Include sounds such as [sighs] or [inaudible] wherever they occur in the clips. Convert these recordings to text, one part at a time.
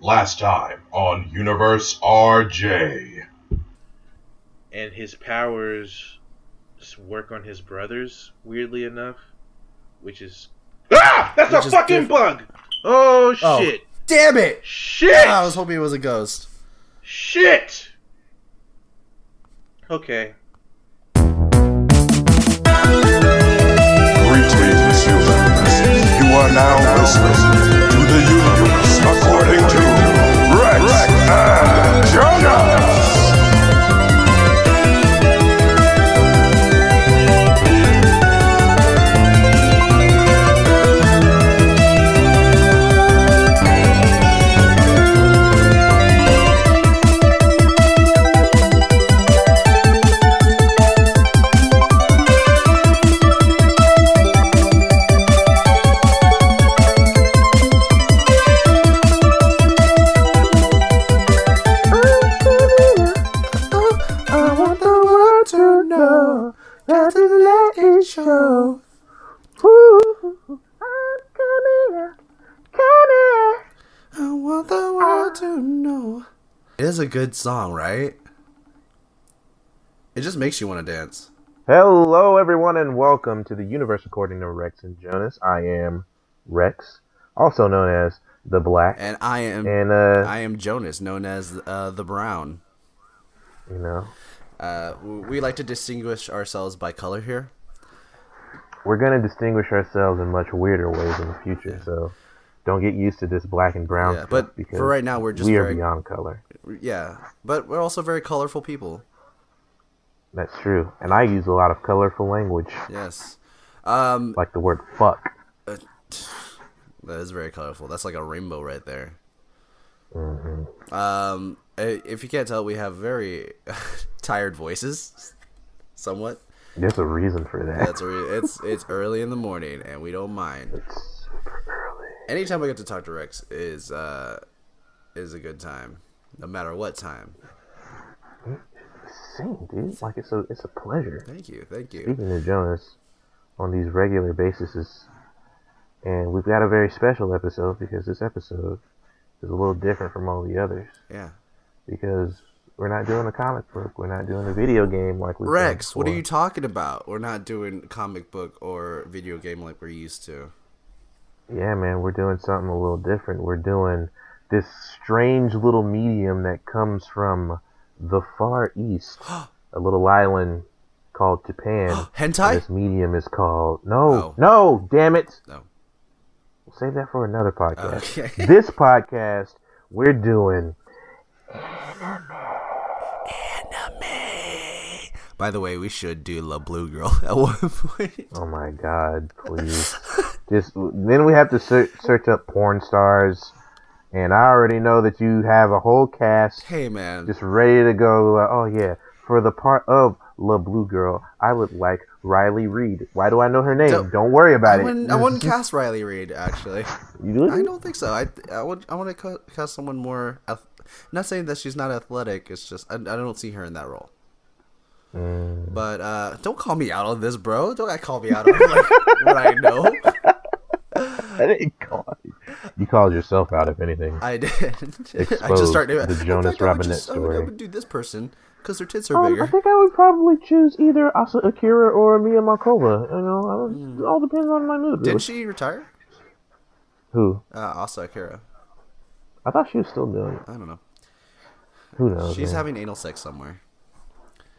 Last time on Universe RJ. and his powers s- work on his brothers. Weirdly enough, which is ah, that's Which a fucking diff- bug. Oh Oh. shit! Damn it! Shit! I was hoping it was a ghost. Shit! Okay. Greetings, humans. You are now listening to the universe is a good song, right? It just makes you want to dance. Hello, everyone, and welcome to the universe according to Rex and Jonas. I am Rex, also known as the Black, And I am and uh, I am Jonas, known as uh, the Brown. you know, Uh, we like to distinguish ourselves by color here. we're gonna distinguish ourselves in much weirder ways in the future. So don't get used to this black and brown Yeah, but because for right now, we're just we are beyond color. yeah. But we're also very colorful people. That's true, and I use a lot of colorful language, Yes. Um, like the word "fuck." that is very colorful. That's like a rainbow right there. Mm-hmm. Um, if you can't tell, we have very [laughs] tired voices, somewhat. There's a reason for that. That's a re- it's it's early in the morning, and we don't mind. It's. Anytime I get to talk to Rex is uh is a good time, no matter what time. Same, dude. Like it's a it's a pleasure. Thank you, thank you. speaking to Jonas on these regular bases, and we've got a very special episode because this episode is a little different from all the others Yeah, because we're not doing a comic book, we're not doing a video game like we Rex, what are you talking about? We're not doing comic book or video game like we're used to. Yeah, man, we're doing something a little different. We're doing this strange little medium that comes from the far east, [gasps] a little island called Japan. [gasps] Hentai? This medium is called no, Oh. no, damn it. No. We'll save that for another podcast. Oh, okay. this podcast, we're doing [laughs] By the way, we should do La Blue Girl [laughs] at one point. Oh my god, please. Just then we have to search, search up porn stars, and I already know that you have a whole cast Hey man, just ready to go. Uh, oh yeah, for the part of La Blue Girl, I would like Riley Reid. Why do I know her name? Don't- Don't, worry I about it. wouldn't, I wouldn't cast Riley Reid actually. [laughs] You do I don't think so. I I would I want to cast someone more. Ath- not saying that she's not athletic. It's just I, I don't see her in that role. Mm. But uh, don't call me out on this, bro. Don't I call me out on like, [laughs] what I know. [laughs] I didn't call you. You called yourself out, if anything. I did. [laughs] I just started the Jonas would Robinette just- I would, I story. would do this person because their tits are Um, I think I would probably choose either Asa Akira or Mia Malkova. You know, was, it all depends on my mood. Didn't she retire? Who? Uh, Asa Akira. I thought she was still doing it. I don't know. Who knows? She's man? having anal sex somewhere.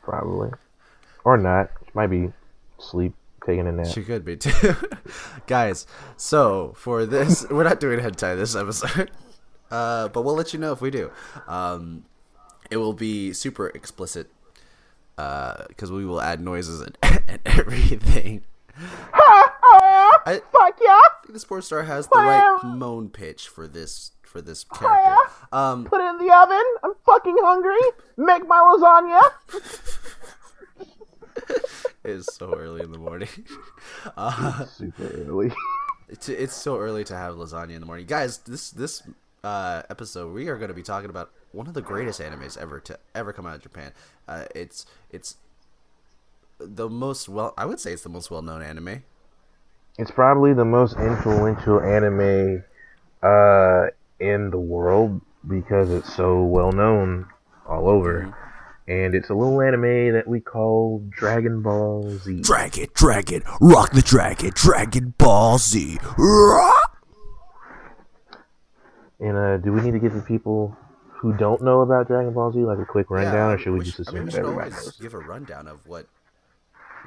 Probably, or not. She might be sleep taking a nap. She could be too. [laughs] Guys, so for this, [laughs] we're not doing a hentai this episode, [laughs] uh, but we'll let you know if we do. Um, it will be super explicit because we will add noises and, and everything. I, Fuck yeah! Think the sports star has the right moan pitch for this for this character. Um, Put it in the oven. I'm fucking hungry. Make my lasagna. [laughs] it is so early in the morning. [laughs] Uh, Super early. it's, it's so early to have lasagna in the morning, guys. This this uh, episode we are going to be talking about one of the greatest animes ever to ever come out of Japan. Uh, it's it's the most well, I would say it's the most well known anime. It's probably the most influential anime uh, in the world because it's so well known all over. And it's a little anime that we call Dragon Ball Z. Drag it, drag it, rock the dragon, Dragon Ball Z. Rock! And uh, do we need to give the people who don't know about Dragon Ball Z like a quick rundown, or should we, just I assume mean, we should everybody knows? give a rundown of what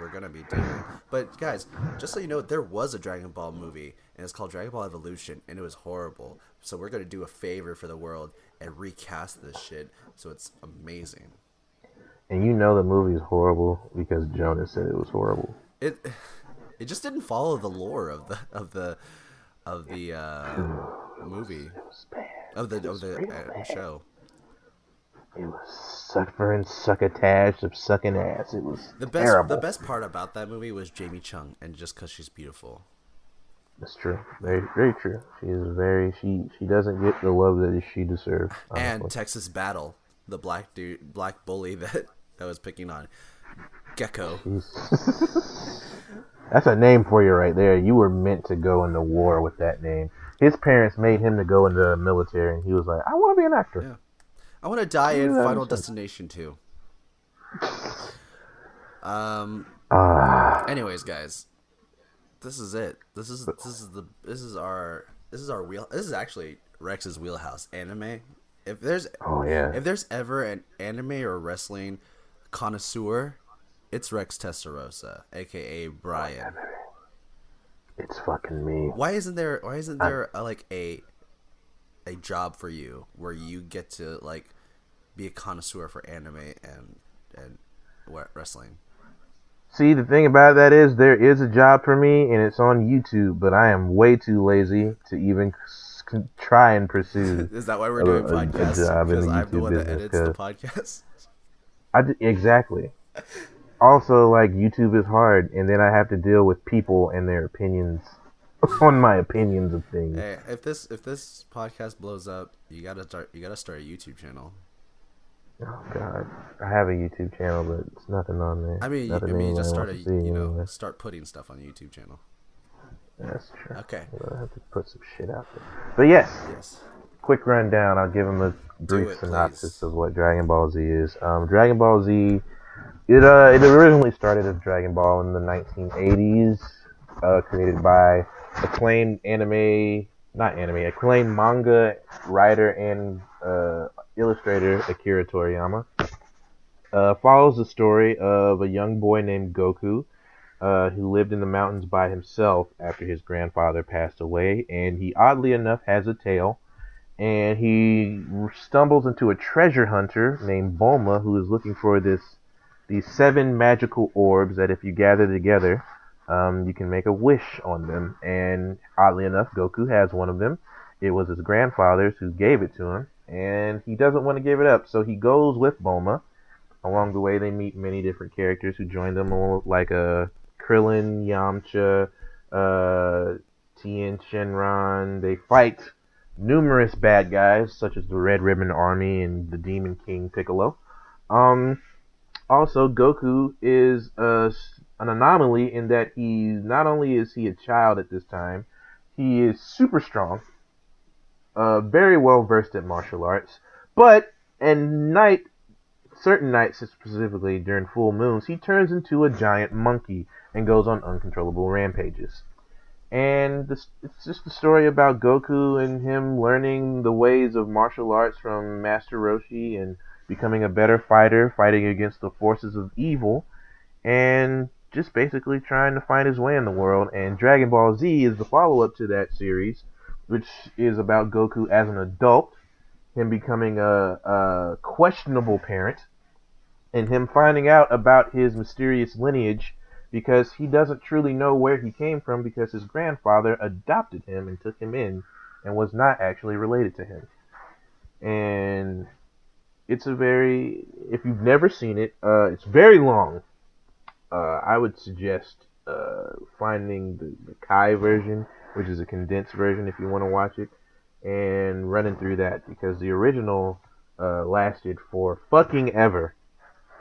we're gonna be doing. But guys, just so you know, there was a Dragon Ball movie, and it's called Dragon Ball Evolution, and it was horrible. So we're gonna do a favor for the world and recast this shit, so it's amazing. And you know the movie is horrible because Jonas said it was horrible. It it just didn't follow the lore of the of the of the uh, [sighs] movie It was bad. of the of the uh, show. It was suffering succotash of sucking ass. It was The best terrible. the best part about that movie was Jamie Chung, and just because she's beautiful. That's true. Very, very true. She is very. She she doesn't get the love that she deserves. and. Texas Battle, the black dude, black bully [laughs] that that was picking on Gecko. [laughs] That's a name for you right there. You were meant to go into war with that name. His parents made him to go into the military, and he was like, "I want to be an actor." Yeah. I want to die in Final Destination 2. Um. Ah, Anyways, guys, this is it. This is this is the this is our this is our wheel. This is actually Rex's wheelhouse anime. If there's oh yeah. if there's ever an anime or wrestling connoisseur, it's Rex Testarossa, aka Brian. It's fucking me. Why isn't there why isn't there a, like a a job for you where you get to like be a connoisseur for anime and and wrestling? See, the thing about that is there is a job for me, and it's on YouTube, but I am way too lazy to even try and pursue. [laughs] Is that why we're A- doing a- a podcasts? job in the I'm the YouTube one that edits the podcast. I d- exactly. Also, like YouTube is hard, and then I have to deal with people and their opinions [laughs] on my opinions of things. Hey, if this if this podcast blows up, you gotta start you gotta start a YouTube channel. Oh God, I have a YouTube channel, but it's nothing on there. I mean, you, I nothing mean, you just start a wants to see you know anyway. start putting stuff on the YouTube channel. That's true. Okay. I have to put some shit out there. But yes, Yes. quick rundown. I'll give them a brief it, synopsis please. of what Dragon Ball Z is. Um, Dragon Ball Z, it uh, it originally started as Dragon Ball in the 1980s, uh, created by acclaimed anime, not anime, acclaimed manga writer and uh, illustrator Akira Toriyama. Uh, follows the story of a young boy named Goku, uh, who lived in the mountains by himself after his grandfather passed away, and he oddly enough has a tail and he stumbles into a treasure hunter named Bulma who is looking for this these seven magical orbs that if you gather together um, you can make a wish on them and oddly enough Goku has one of them it was his grandfather's who gave it to him and he doesn't want to give it up so he goes with Bulma. along the way they meet many different characters who join them like a Krillin, Yamcha, uh, Tien Shenron. They fight numerous bad guys, such as the Red Ribbon Army and the Demon King Piccolo. Um, also, Goku is uh, an anomaly in that he not only is he a child at this time, he is super strong, uh, very well versed at martial arts, but at night, certain nights specifically during full moons, he turns into a giant monkey and goes on uncontrollable rampages and this, it's just a story about Goku and him learning the ways of martial arts from Master Roshi and becoming a better fighter, fighting against the forces of evil, and just basically trying to find his way in the world. And Dragon Ball Z is the follow-up to that series, which is about Goku as an adult, him becoming a, a questionable parent, and him finding out about his mysterious lineage because he doesn't truly know where he came from because his grandfather adopted him and took him in and was not actually related to him. And it's a very if you've never seen it, uh, it's very long. Uh, I would suggest uh, finding the, the Kai version, which is a condensed version if you want to watch it, and running through that because the original uh, lasted for fucking ever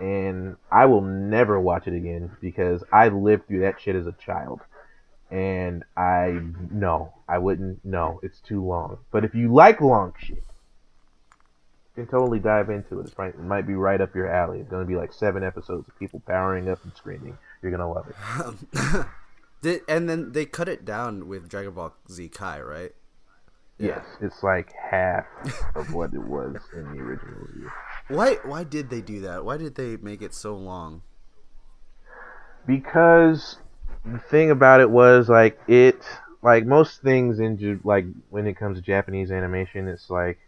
and I will never watch it again because I lived through that shit as a child. And I no, I wouldn't. No, it's too long. But if you like long shit, you can totally dive into it. It's right, it might be right up your alley. It's gonna be like seven episodes of people powering up and screaming. You're gonna love it. [laughs] Did, and then they cut it down with Dragon Ball Z Kai, right? Yes, it's like half of what it was in the original. Why? Why did they do that? Why did they make it so long? because the thing about it was like it like most things in like when it comes to Japanese animation it's like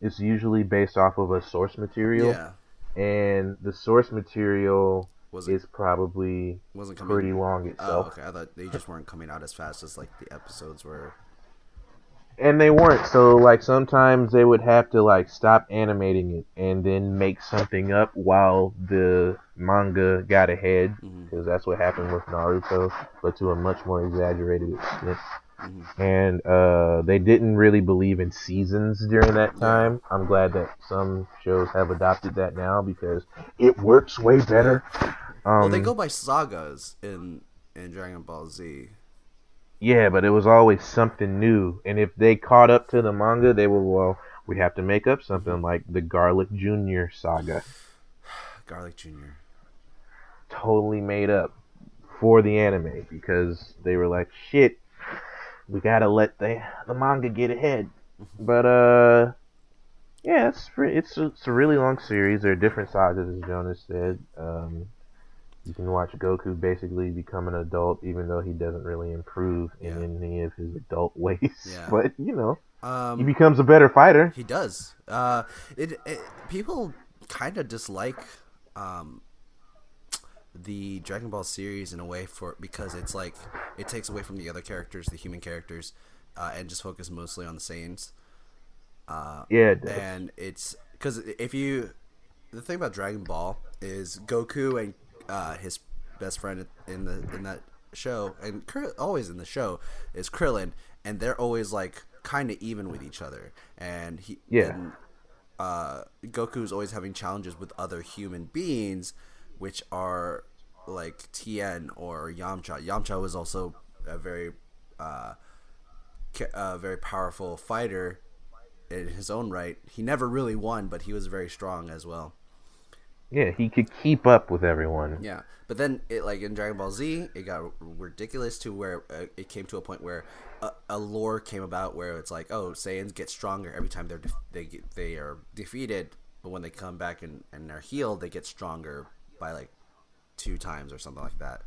it's usually based off of a source material Yeah, and the source material was it is probably wasn't coming? pretty long Oh, itself okay. I thought they just weren't coming out as fast as like the episodes were. and they weren't so like sometimes they would have to like stop animating it and then make something up while the manga got ahead mm-hmm. because that's what happened with Naruto but to a much more exaggerated extent Mhm. and uh, they didn't really believe in seasons during that time I'm glad that some shows have adopted that now because it works way better um, Well, they go by sagas in in Dragon Ball Z. Yeah, but it was always something new. And if they caught up to the manga, they were, well, we have to make up something like the Garlic Jr. saga. [sighs] Garlic Junior. Totally made up for the anime because they were like, shit, we gotta let the, the manga get ahead. But, uh, yeah, it's, it's, a, it's a really long series. There are different sagas, as Jonas said. Um, you can watch Goku basically become an adult, even though he doesn't really improve in Yeah. any of his adult [laughs] ways. Yeah. But you know, um, he becomes a better fighter. he does. Uh, it, it people kind of dislike um the Dragon Ball series in a way for because it's like it takes away from the other characters, the human characters, uh, and just focus mostly on the Saiyans. Uh, Yeah, it and it's because if you the thing about Dragon Ball is Goku and uh, his best friend in the in that show and Kr- always in the show is Krillin and they're always like kind of even with each other and he Yeah. and, uh, Goku's always having challenges with other human beings which are like Tien or Yamcha Yamcha was also a very uh, a very powerful fighter in his own right. He never really won, but he was very strong as well. Yeah, he could keep up with everyone. Yeah, but then it like in Dragon Ball Z, it got ridiculous to where uh, it came to a point where a, a lore came about where it's like, oh, Saiyans get stronger every time they're def- they get, they are defeated, but when they come back and and are healed, they get stronger by like two times or something like that.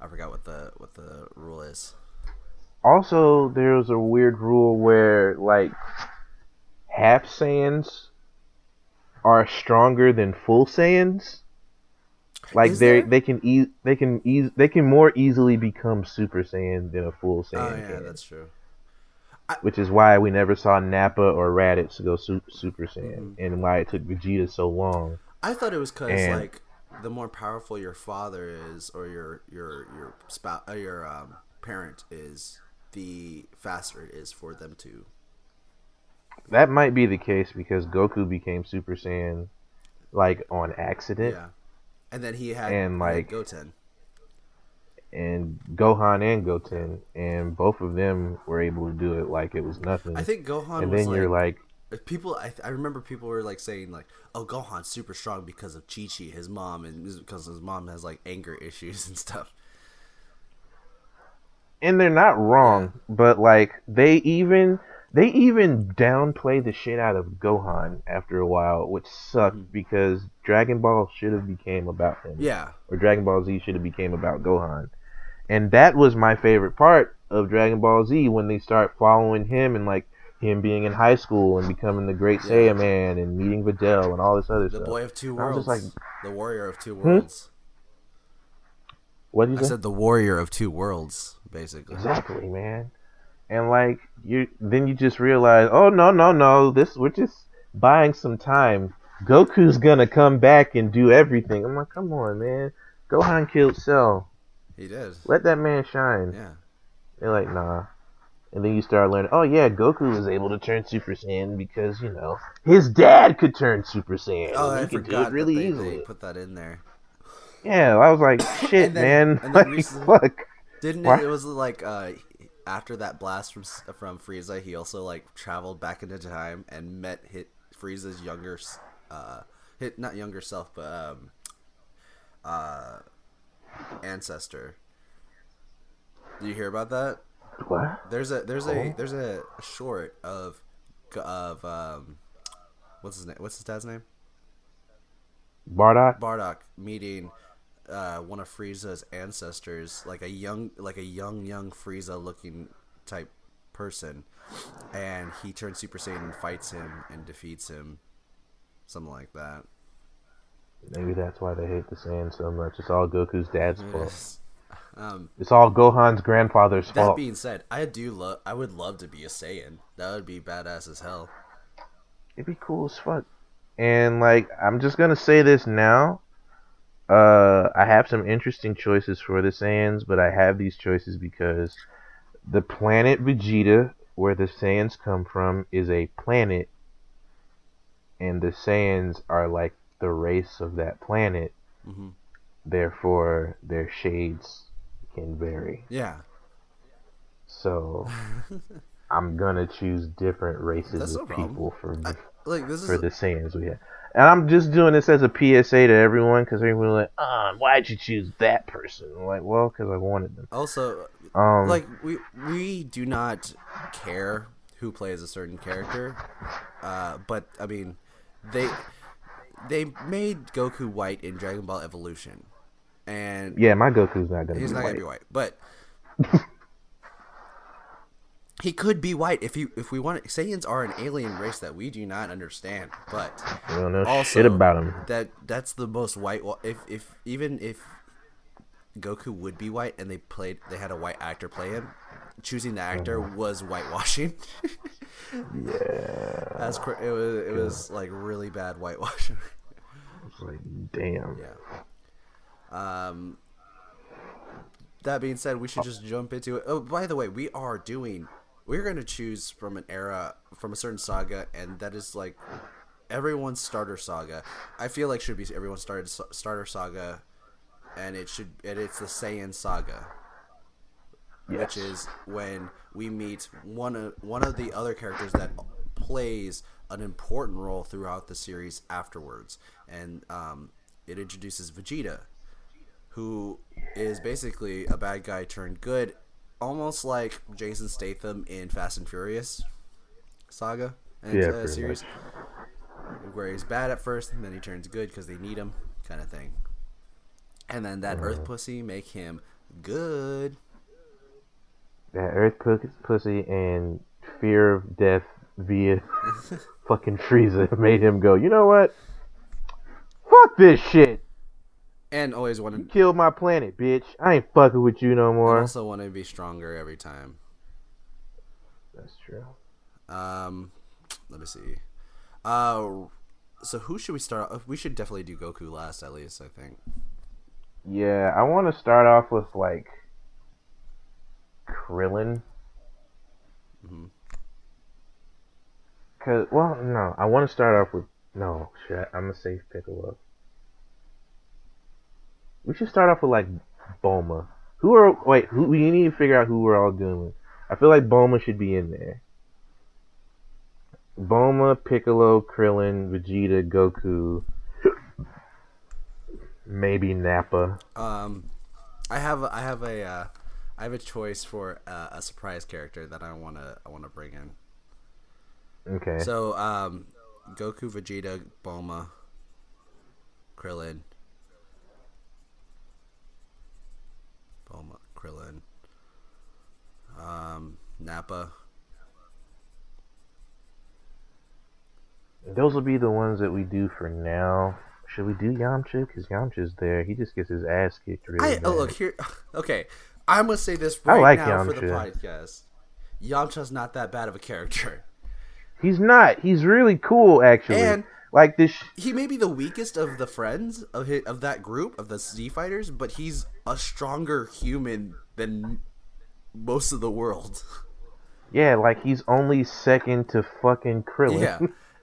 I forgot what the what the rule is. Also, there's a weird rule where like half Saiyans are stronger than full Saiyans. Like they they can e- they can eas they can more easily become Super Saiyan than a full Oh yeah, can. that's true. which is why we never saw Nappa or Raditz go su- Super Saiyan, Mm-hmm. and why it took Vegeta so long. I thought it was because like the more powerful your father is, or your your your spouse, uh, your um, parent is, the faster it is for them to. That might be the case because Goku became Super Saiyan like on accident, Yeah, and then he had And, he had like, Goten. and Gohan and Goten, and both of them were able to do it like it was nothing. I think Gohan and then you're like, people. I, I remember people were like saying like, "Oh, Gohan's super strong because of Chi Chi, his mom, and because his mom has like anger [laughs] issues and stuff." and they're not wrong, but like they even they even downplay the shit out of Gohan after a while, which sucked mm-hmm. because Dragon Ball should have became about him. Yeah, or Dragon Ball Z should have became about Gohan. And that was my favorite part of Dragon Ball Z when they start following him and like him being in high school and becoming the Great Yeah. Saiyaman and meeting Videl and all this other the stuff. The boy of two worlds, just like, the warrior of two hmm? worlds. what did you I say? said the warrior of two worlds, basically. Exactly, man. And like you, then you just realize, oh no, no, no, this we're just buying some time. Goku's gonna come back and do everything. I'm like, come on, man. Gohan killed Cell. He did. Let that man shine. Yeah. They're like, nah. And then you start learning, oh yeah, Goku was able to turn Super Saiyan because, you know, his dad could turn Super Saiyan. Oh, I he could do forgot really they, easily. they put that in there. Yeah, I was like, [coughs] shit, then- man. and then [laughs] like, recently- fuck. Didn't it? It was like uh, after that blast from from Frieza, he also like traveled back into time and met hit Frieza's younger, uh, hit not younger self, but um, uh, ancestor. Do you hear about that? What? There's a there's Oh. a there's a short of of um, what's his name? What's his dad's name? Bardock? Bardock meeting uh, one of Frieza's ancestors, like a young, like a young, young Frieza looking type person, and he turns Super Saiyan and fights him and defeats him, something like that. Maybe that's why they hate the Saiyan so much. It's all Goku's dad's [laughs] fault. Um, It's all Gohan's grandfather's that fault. That being said, I do love. I would love to be a Saiyan. That would be badass as hell. It'd be cool as fuck. And like, I'm just gonna say this now. Uh, I have some interesting choices for the Saiyans, but I have these choices because the planet Vegeta, where the Saiyans come from, is a planet, and the Saiyans are like the race of that planet. hmm Therefore, their shades can vary. Yeah, So, [laughs] I'm gonna choose different races That's no of problem. people for I, like this for is the Saiyans we have. And I'm just doing this as a PSA to everyone because everyone's like, "Ah, why'd you choose that person?" I'm like, well, because I wanted them. also Um, like we we do not care who plays a certain character uh, but i mean they they made goku white in dragon ball evolution and yeah, my Goku's not gonna he's be not white. gonna be white but [laughs] he could be white if you if we want Saiyans are an alien race that we do not understand but We don't know also shit about him. that that's the most white if if even if Goku would be white and they played they had a white actor play him choosing the actor mm-hmm. was whitewashing [laughs] Yeah, That's cr- it was it was like really bad whitewashing like, damn. yeah um that being said we should just jump into it. Oh by the way we are doing we're going to choose from an era from a certain saga and that is like everyone's starter saga. I feel like should be everyone's started starter saga and it should and it's the Saiyan saga. Yes. which is when we meet one of one of the other characters that plays an important role throughout the series afterwards, and um, it introduces Vegeta, who is basically a bad guy turned good, almost like Jason Statham in Fast and Furious saga and Yeah, uh, series, where he's bad at first and then he turns good because they need him, kind of thing. And then that Uh-huh. Earth pussy make him good. That Earth pu- pussy and fear of death via [laughs] fucking Frieza [laughs] made him go. You know what? Fuck this shit. And always want You to killed my planet, bitch. I ain't fucking with you no more. I also want to be stronger every time. That's true. Um, let me see. Uh, so who should we start? off? We should definitely do Goku last, at least. I think. Yeah, I want to start off with like Krillin. Mhm. Cause well, no, I want to start off with no shit. I'm gonna say Piccolo. We should start off with like Bulma. Who are wait? Who we need to figure out who we're all doing. I feel like Bulma should be in there. Bulma, Piccolo, Krillin, Vegeta, Goku, maybe Nappa. Um, I have I have a uh, I have a choice for uh, a surprise character that I wanna I wanna bring in. Okay. So um, Goku, Vegeta, Bulma, Krillin, Bulma, Krillin, um, Nappa. Those will be the ones that we do for now. Should we do Yamcha? Because Yamcha's there. He just gets his ass kicked really I bad. oh, look here. [sighs] Okay, I'm gonna say this I right like now for the Yamcha. podcast. Yamcha's not that bad of a character. He's not. He's really cool, actually. And- like this. He may be the weakest of the friends of his, of that group of the Z fighters, but he's a stronger human than most of the world. [laughs] Yeah, like he's only second to fucking Krillin. Yeah,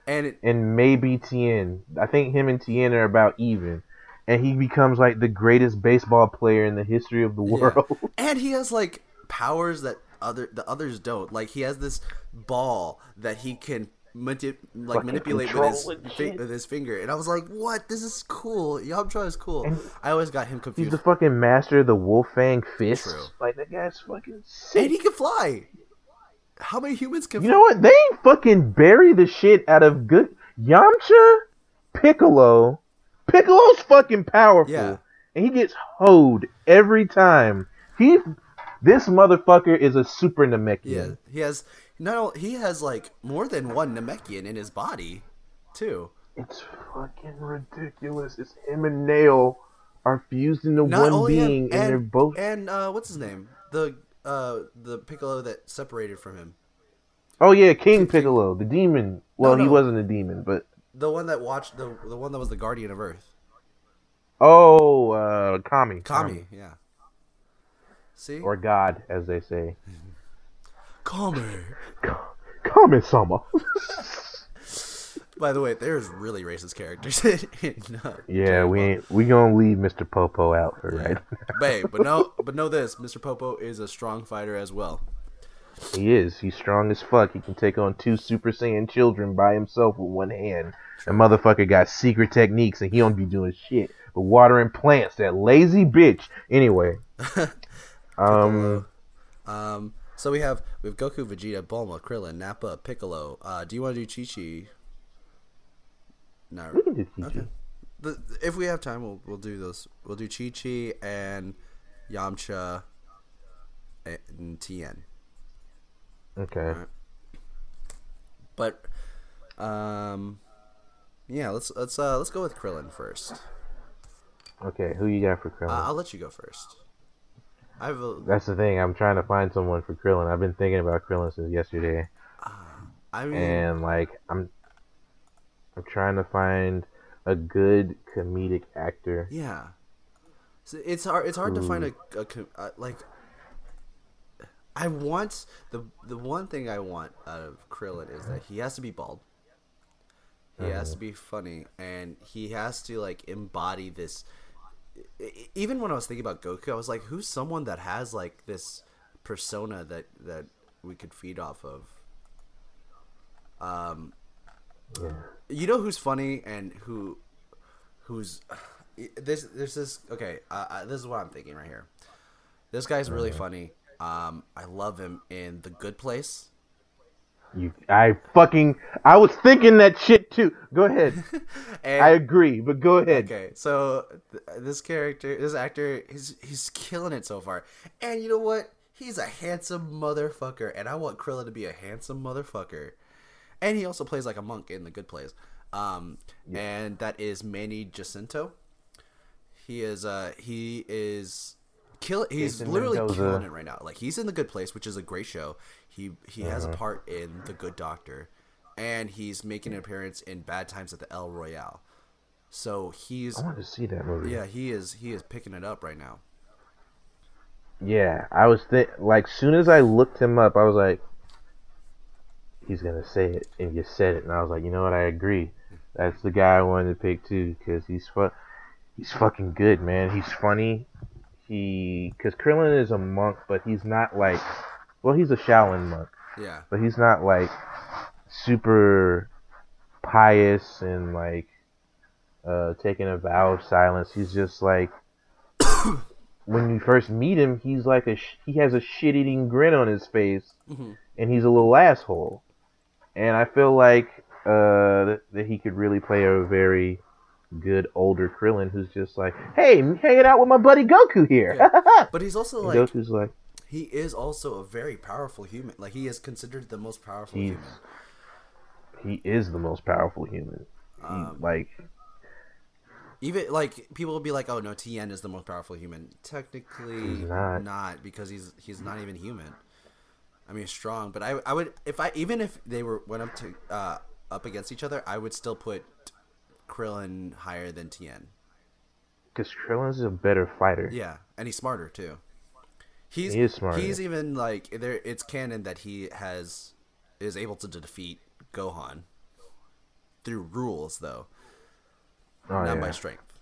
and it, [laughs] and maybe Tien. I think him and Tien are about even. And he becomes like the greatest baseball player in the history of the yeah. world. [laughs] and he has like powers that other the others don't. Like he has this ball that he can manip- like manipulate with his fi- with his finger, and I was like, "What? This is cool. Yamcha is cool." And- I always got him confused. He's the fucking master of the Wolf Fang fist. True. Like that guy's fucking sick. and he can fly. How many humans can? You fly? know what? They ain't fucking bury the shit out of good Yamcha, Piccolo. Piccolo's fucking powerful, Yeah. and he gets hoed every time. He, this motherfucker is a super Namekian. Yeah, he has no. He has like more than one Namekian in his body, too. It's fucking ridiculous. It's him and Nail are fused into Not one only him, being, and, they're both. and uh, what's his name? The uh the Piccolo that separated from him. oh yeah, King Piccolo, the demon. Well, he no. wasn't a demon, but The one that watched the the one that was the guardian of Earth. oh, uh, Kami, Kami, yeah. See? or God, as they say. [laughs] Kami. Kami sama. By the way, there's really racist characters [laughs] in, in uh, Yeah, we ain't, we gonna leave Mr. Popo out for right. Babe, but no, [laughs] but know this: Mr. Popo is a strong fighter as well. he is. He's strong as fuck. He can take on two Super Saiyan children by himself with one hand. That motherfucker got secret techniques and he don't be doing shit but watering plants. That lazy bitch. Anyway, [laughs] um, Um, so we have we have Goku, Vegeta, Bulma, Krillin, Nappa, Piccolo. Uh, do you want to do Chi Chi? No. we can do Chi-Chi. Okay. The, if we have time, we'll we'll do those. We'll do Chi Chi and Yamcha and Tien. Okay. Alright. But, um, yeah, let's let's uh let's go with Krillin first. Okay. Who you got for Krillin? Uh, I'll let you go first. I have a, uh, That's the thing. I'm trying to find someone for Krillin. I've been thinking about Krillin since yesterday, uh, I mean, and like I'm, I'm trying to find a good comedic actor. Yeah, So it's hard. It's hard to find a, a co- uh, like. I want the the one thing I want out of Krillin is that he has to be bald. He has uh-huh. to be funny, and he has to like embody this. Even when I was thinking about Goku, I was like, "Who's someone that has like this persona that that we could feed off of?" Um, you know who's funny and who who's [sighs] this there's this okay uh, uh, this is what i'm thinking right here. This guy's really funny. Um i love him in the good place You, I fucking, I was thinking that shit too. Go ahead. [laughs] and I agree, but go ahead. okay so th- this character this actor he's he's killing it so far and you know what he's a handsome motherfucker and i want Krilla to be a handsome motherfucker and he also plays like a monk in the good place um and that is manny jacinto he is uh he is kill he's Jason literally Mendoza. killing it right now like he's in the good place which is a great show he he has Uh-huh. a part in the good doctor and he's making an appearance in bad times at the el royale so he's I want to see that movie. yeah he is he is picking it up right now Yeah, I was th- like, soon as I looked him up, I was like, he's gonna say it, and you said it, and I was like, you know what? I agree. That's the guy I wanted to pick too, because he's fu- he's fucking good, man. He's funny. He, because Krillin is a monk, but he's not like, well, he's a Shaolin monk, yeah but he's not like super pious and like uh taking a vow of silence. He's just like [coughs] when you first meet him, he's like a sh- he has a shit-eating grin on his face, Mhm. and he's a little asshole. And I feel like uh that he could really play a very good older Krillin who's just like, "Hey, I'm hanging out with my buddy Goku here." [laughs] but he's also And like Goku's like, he is also a very powerful human like he is considered the most powerful human he is the most powerful human. He, Um, like, even like people will be like oh no tien is the most powerful human technically not. not because he's he's not even human i mean strong but i i would if i even if they were went up to uh up against each other i would still put krillin higher than tien because Krillin's a better fighter. yeah and he's smarter too he's He he's even like there it's canon that he has is able to defeat gohan through rules though Oh, not yeah. by strength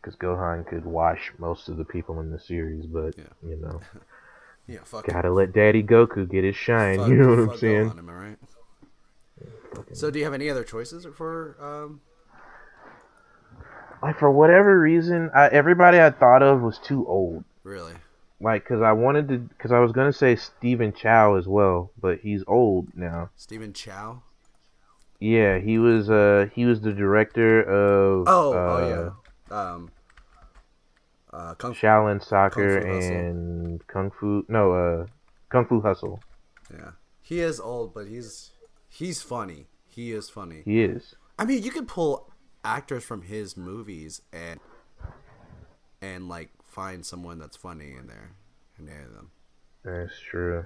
because Gohan could wash most of the people in the series, but Yeah. you know, [laughs] yeah fuck gotta let Daddy Goku get his shine. fuck, you know what I'm saying? Gohan, am i right So, do you have any other choices for? Um, like for whatever reason, I, everybody I thought of was too old. really? Like, cause I wanted to, cause I was gonna say Stephen Chow as well, but he's old now. Stephen Chow? Yeah, he was. Uh, he was the director of. Oh, uh, oh yeah. Um, uh, Kung Shaolin Soccer Kung Fu Hustle. and Kung Fu. No, uh, Kung Fu Hustle. Yeah, he is old, but he's he's funny. He is funny. He is. I mean, you could pull actors from his movies and and like find someone that's funny in there and air them. That's true.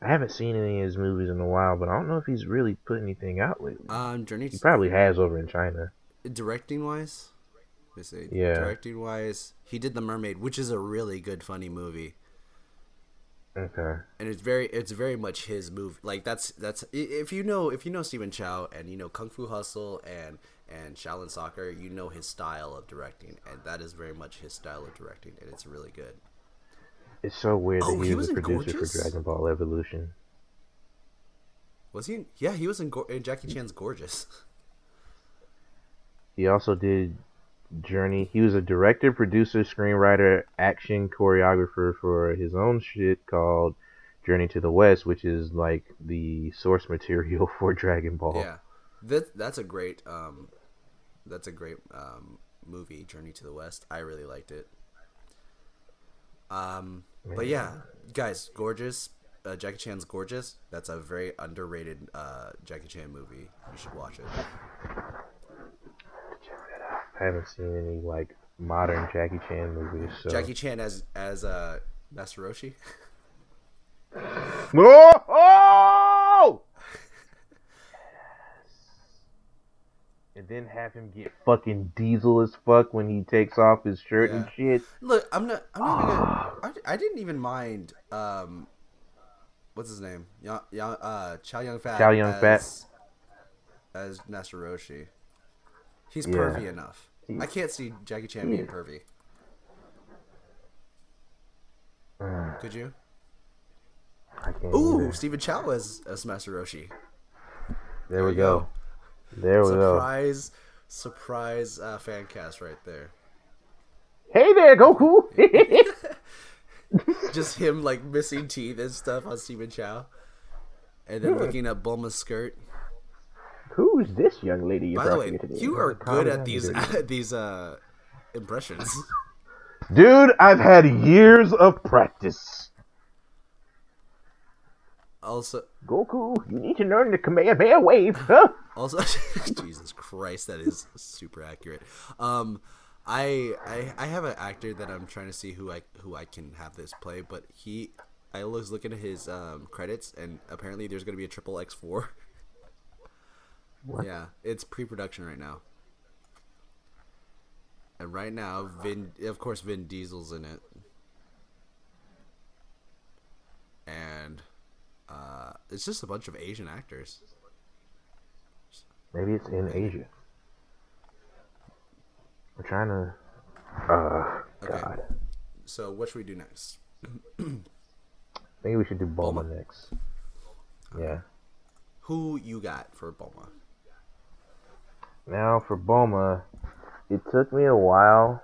I haven't seen any of his movies in a while, but I don't know if he's really put anything out lately. Um, Journey He probably has over in China. directing wise, let's see. Yeah. Directing wise, he did The Mermaid, which is a really good, funny movie, Okay. and it's very, it's very much his move. Like that's that's if you know if you know Stephen Chow and you know Kung Fu Hustle and and Shaolin Soccer, you know his style of directing, and that is very much his style of directing, and it's really good. It's so weird Oh, that he he was was a producer Gorgeous? for Dragon Ball Evolution. Was he? In, yeah, he was in, in Jackie Chan's Gorgeous. He also did Journey. He was a director, producer, screenwriter, action choreographer for his own shit called Journey to the West, which is like the source material [laughs] for Dragon Ball. Yeah, that that's a great um, that's a great um movie, Journey to the West. I really liked it. Um, but yeah, guys, gorgeous. Uh, Jackie Chan's gorgeous. That's a very underrated uh Jackie Chan movie. You should watch it. I haven't seen any like modern Jackie Chan movies. So. Jackie Chan as as uh Master Roshi. [laughs] Oh! oh! and then have him get fucking diesel as fuck when he takes off his shirt and shit. Look, I'm not. I'm not even. Gonna, I, I didn't even mind. Um, what's his name? Young, young, uh, Chow Yun Fat. Chow Yun Fat. as, as Master Roshi. He's Yeah. pervy enough. I can't see Jackie Chan being pervy. [sighs] Could you? Ooh, either. Stephen Chow as as Master Roshi. There we go. There we go. Surprise, surprise uh, fan cast right there. Hey there, Goku! [laughs] Just him like missing teeth and stuff on Stephen Chow, and then looking at Bulma's skirt. Who's this young lady you By the way, you are good at these [laughs] these uh impressions. [laughs] Dude, I've had years of practice. Also, Goku, you need to learn the Kamehameha wave, huh? [laughs] also, Jesus Christ, that is super accurate. Um, I I I have an actor that I'm trying to see who I who I can have this play, but he I was looking at his um credits and apparently there's gonna be a triple X four. What? Yeah, it's pre-production right now. And right now, Vin, of course, Vin Diesel's in it, and uh, it's just a bunch of Asian actors. Maybe it's in Asia. We're trying to. Uh, Okay. God. So, what should we do next? Maybe we should do Bulma, Bulma. next. Yeah. Who you got for Bulma? Now for Bulma, it took me a while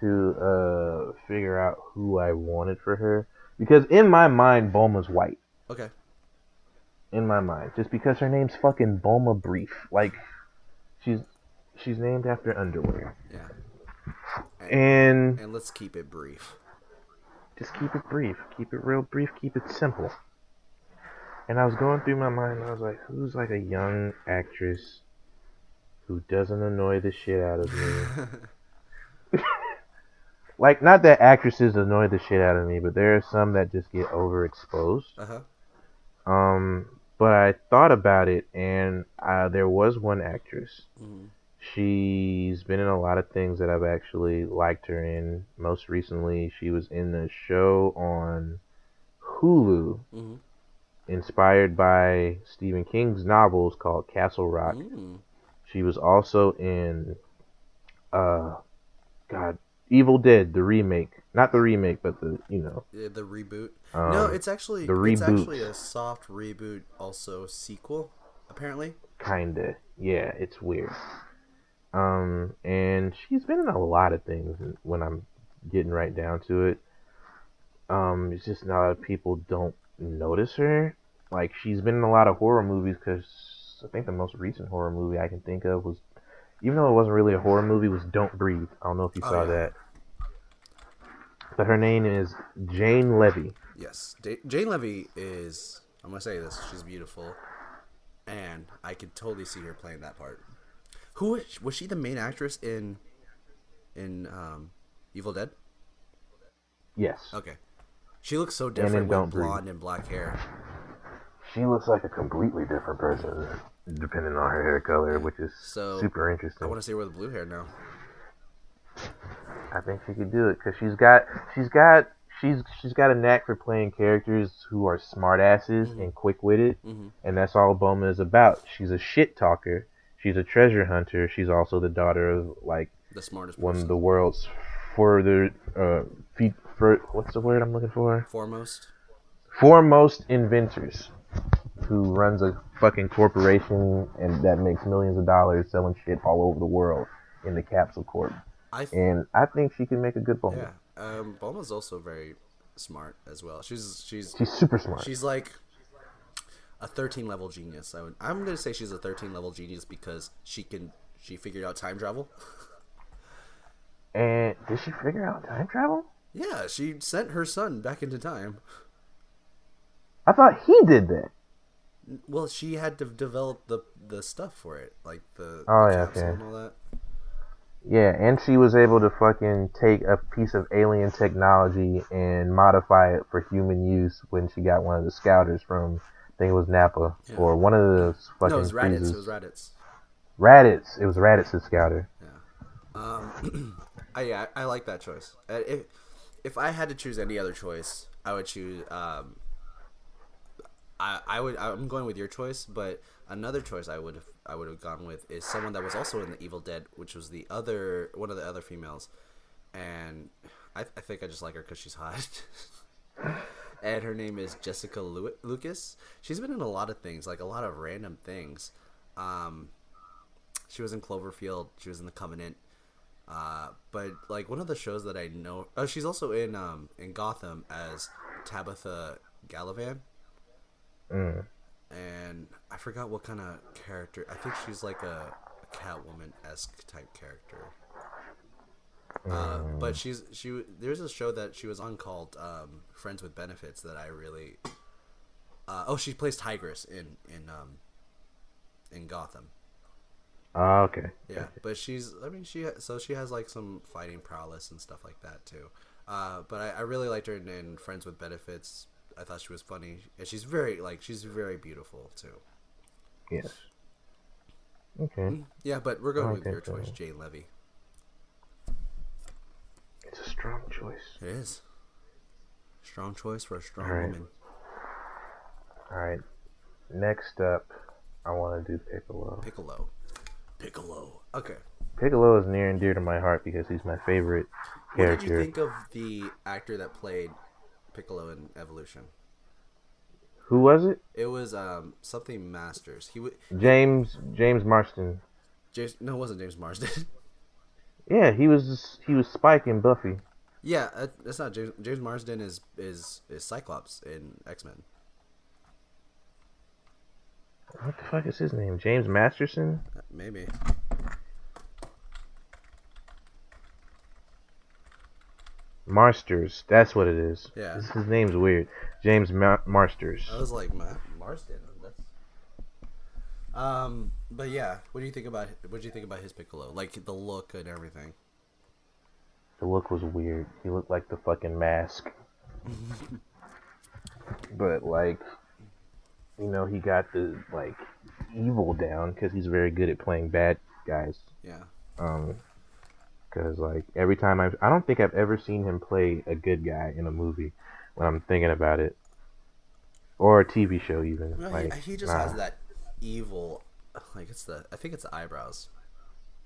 to uh figure out who I wanted for her because in my mind Bulma's white. Okay. In my mind, just because her name's fucking Bulma Brief, like she's she's named after underwear, Yeah. and And let's keep it brief. just keep it brief, keep it real brief, keep it simple. And I was going through my mind, and I was like, who's like a young actress who doesn't annoy the shit out of me? [laughs] like, not that actresses annoy the shit out of me, but there are some that just get overexposed. Uh huh. Um, but I thought about it, and uh, there was one actress. Mhm. She's been in a lot of things that I've actually liked her in. Most recently, she was in the show on Hulu, Mhm. inspired by Stephen King's novels called Castle Rock. Mm. She was also in, uh, God, Evil Dead, the remake. Not the remake, but the, you know. Yeah, the reboot. Um, no, it's actually the it's reboot. actually a soft reboot, also sequel. apparently. Kinda. Yeah, it's weird. Um, and she's been in a lot of things when I'm getting right down to it. Um, it's just not a lot of people don't notice her. Like she's been in a lot of horror movies because I think the most recent horror movie I can think of was, even though it wasn't really a horror movie, was Don't Breathe. I don't know if you Oh, saw yeah. that. But her name is Jane Levy. Yes, Da- Jane Levy is. I'm gonna say this. She's beautiful, and I could totally see her playing that part. Who was, was she? The main actress in in um, Evil Dead. Yes. Okay, she looks so different with Don't Breathe. blonde and black hair. She looks like a completely different person, depending on her hair color, which is So, super interesting. I want to see her with blue hair now. I think she could do it because she's got she's got she's she's got a knack for playing characters who are smartasses and quick witted, Mhm. and that's all Bulma is about. She's a shit talker. She's a treasure hunter. She's also the daughter of like The smartest one person. of the world's further uh feet for what's the word I'm looking for foremost. foremost inventors who runs a fucking corporation and that makes millions of dollars selling shit all over the world in the Capsule Corp. I th- And I think she can make a good Bulma. yeah. Um, Bulma's also very smart as well. She's she's She's super smart. She's like a 13 level genius. I would, I'm gonna say she's a 13 level genius because she can she figured out time travel. And did she figure out time travel? Yeah, she sent her son back into time. I thought he did that. Well, she had to develop the the stuff for it, like the, Oh, the yeah, okay. and all that. Yeah, and she was able to fucking take a piece of alien technology and modify it for human use when she got one of the scouters from, I think it was Nappa, Yeah. or one of the fucking No, it was Raditz. Frieza's. It was Raditz. Raditz. It was Raditz's scouter. Yeah. Um, [clears throat] I yeah, I like that choice. If if I had to choose any other choice, I would choose. Um, I I would. I'm going with your choice, but another choice I would have I would have gone with is someone that was also in the Evil Dead, which was the other one of the other females, and I, I think I just like her because she's hot. [laughs] and her name is Jessica Lucas. She's been in a lot of things, like a lot of random things. Um, she was in Cloverfield. She was in The Covenant. Uh, but like one of the shows that I know, oh, she's also in um in Gotham as Tabitha Galavan, Mm. and I forgot what kind of character. I think she's like a, a Catwoman esque type character. Uh, but she's she. There's a show that she was on called um, Friends with Benefits that I really. Uh, oh, she plays Tigress in in um, in Gotham. Oh, okay. Yeah, but she's. I mean, she. So she has like some fighting prowess and stuff like that too. Uh, but I, I really liked her in, in Friends with Benefits. I thought she was funny, and she's very like she's very beautiful too. Yes. Okay. Mm-hmm. Yeah, but we're going with your choice, so- Jane Levy. It's a strong choice. It is strong choice for a strong All right. woman. All right. Next up, I want to do Piccolo. Piccolo, Piccolo. Okay, Piccolo is near and dear to my heart because he's my favorite character. what did you think of the actor that played Piccolo in Evolution? Who was it? It was um something Masters. He would James James Marston. James. No, it wasn't James Marsden. [laughs] Yeah, he was he was Spike in Buffy. Yeah, uh, that's not James. James Marsden is is is Cyclops in X Men. What the fuck is his name? James Masterson? Maybe. Marsters. That's what it is. Yeah. His, his name's weird. James Ma- Marsters. I was like Ma-. That's... Um, but yeah, what do you think about what do you think about his Piccolo? Like the look and everything. The look was weird. He looked like the fucking mask. [laughs] but like, you know, he got the like evil down because he's very good at playing bad guys. Yeah. Um, because like every time I, I don't think I've ever seen him play a good guy in a movie. When I'm thinking about it, or a TV show even. No, like, he, he just nah. has that evil. Like it's the I think it's the eyebrows.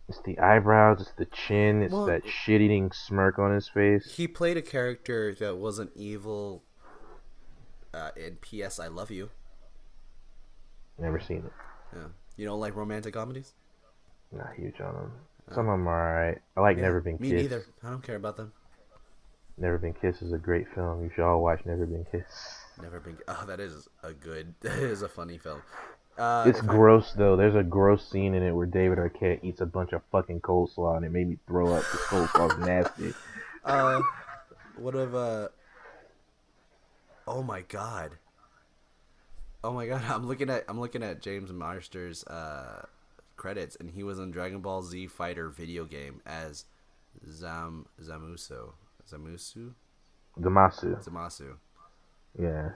It's the eyebrows, it's the chin, it's Well- that shit-eating smirk on his face. He played a character that wasn't evil. Uh, in P.S. I love you. Never seen it. Yeah. You don't like romantic comedies? Not huge on them. Some of them are alright. I like Yeah, Never Been Me Kissed. Me neither. I don't care about them. Never Been Kissed is a great film. You should all watch Never Been Kissed. Never been. Oh, that is a good. [laughs] That is a funny film. Uh, It's if I- gross though. There's a gross scene in it where David Arquette eats a bunch of fucking coleslaw, and it made me throw up. The coleslaw's [laughs] nasty. Uh, what of uh? Oh my god. Oh my god! [laughs] I'm looking at I'm looking at James Marsters uh credits, and he was in Dragon Ball Z Fighter video game as Zam Zamuso Zamusu Damasu. Zamasu, Yeah.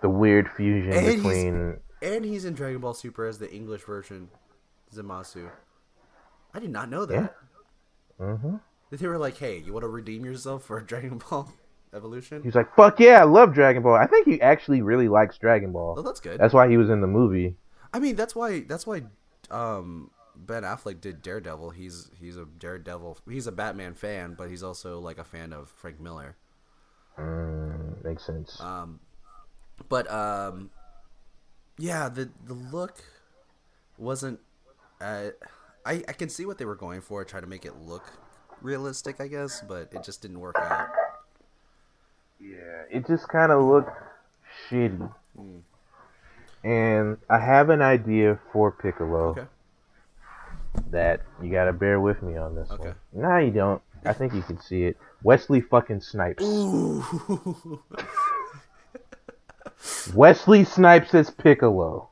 The weird fusion And he's- between. and he's in Dragon Ball Super as the English version Zamasu. I did not know Yeah. that. hmm They were like, "Hey, you want to redeem yourself for [laughs] Dragon Ball Evolution?" He's like, fuck yeah, I love Dragon Ball. I think he actually really likes Dragon Oh, Ball. that's good. That's why he was in the movie. I mean, that's why that's why um, Ben Affleck did Daredevil. He's he's a Daredevil. He's a Batman fan, but he's also like a fan of Frank Miller. Mm, makes sense. Um, but um, yeah, the the look wasn't. Uh, I I can see what they were going for, try to make it look realistic, I guess, but it just didn't work out. Yeah, it just kind of looked shitty. Hmm. And I have an idea for Piccolo Okay. that you gotta bear with me on this Okay. one. Nah, you don't. I think you can see it. Wesley fucking Snipes. Ooh. [laughs] Wesley Snipes as Piccolo.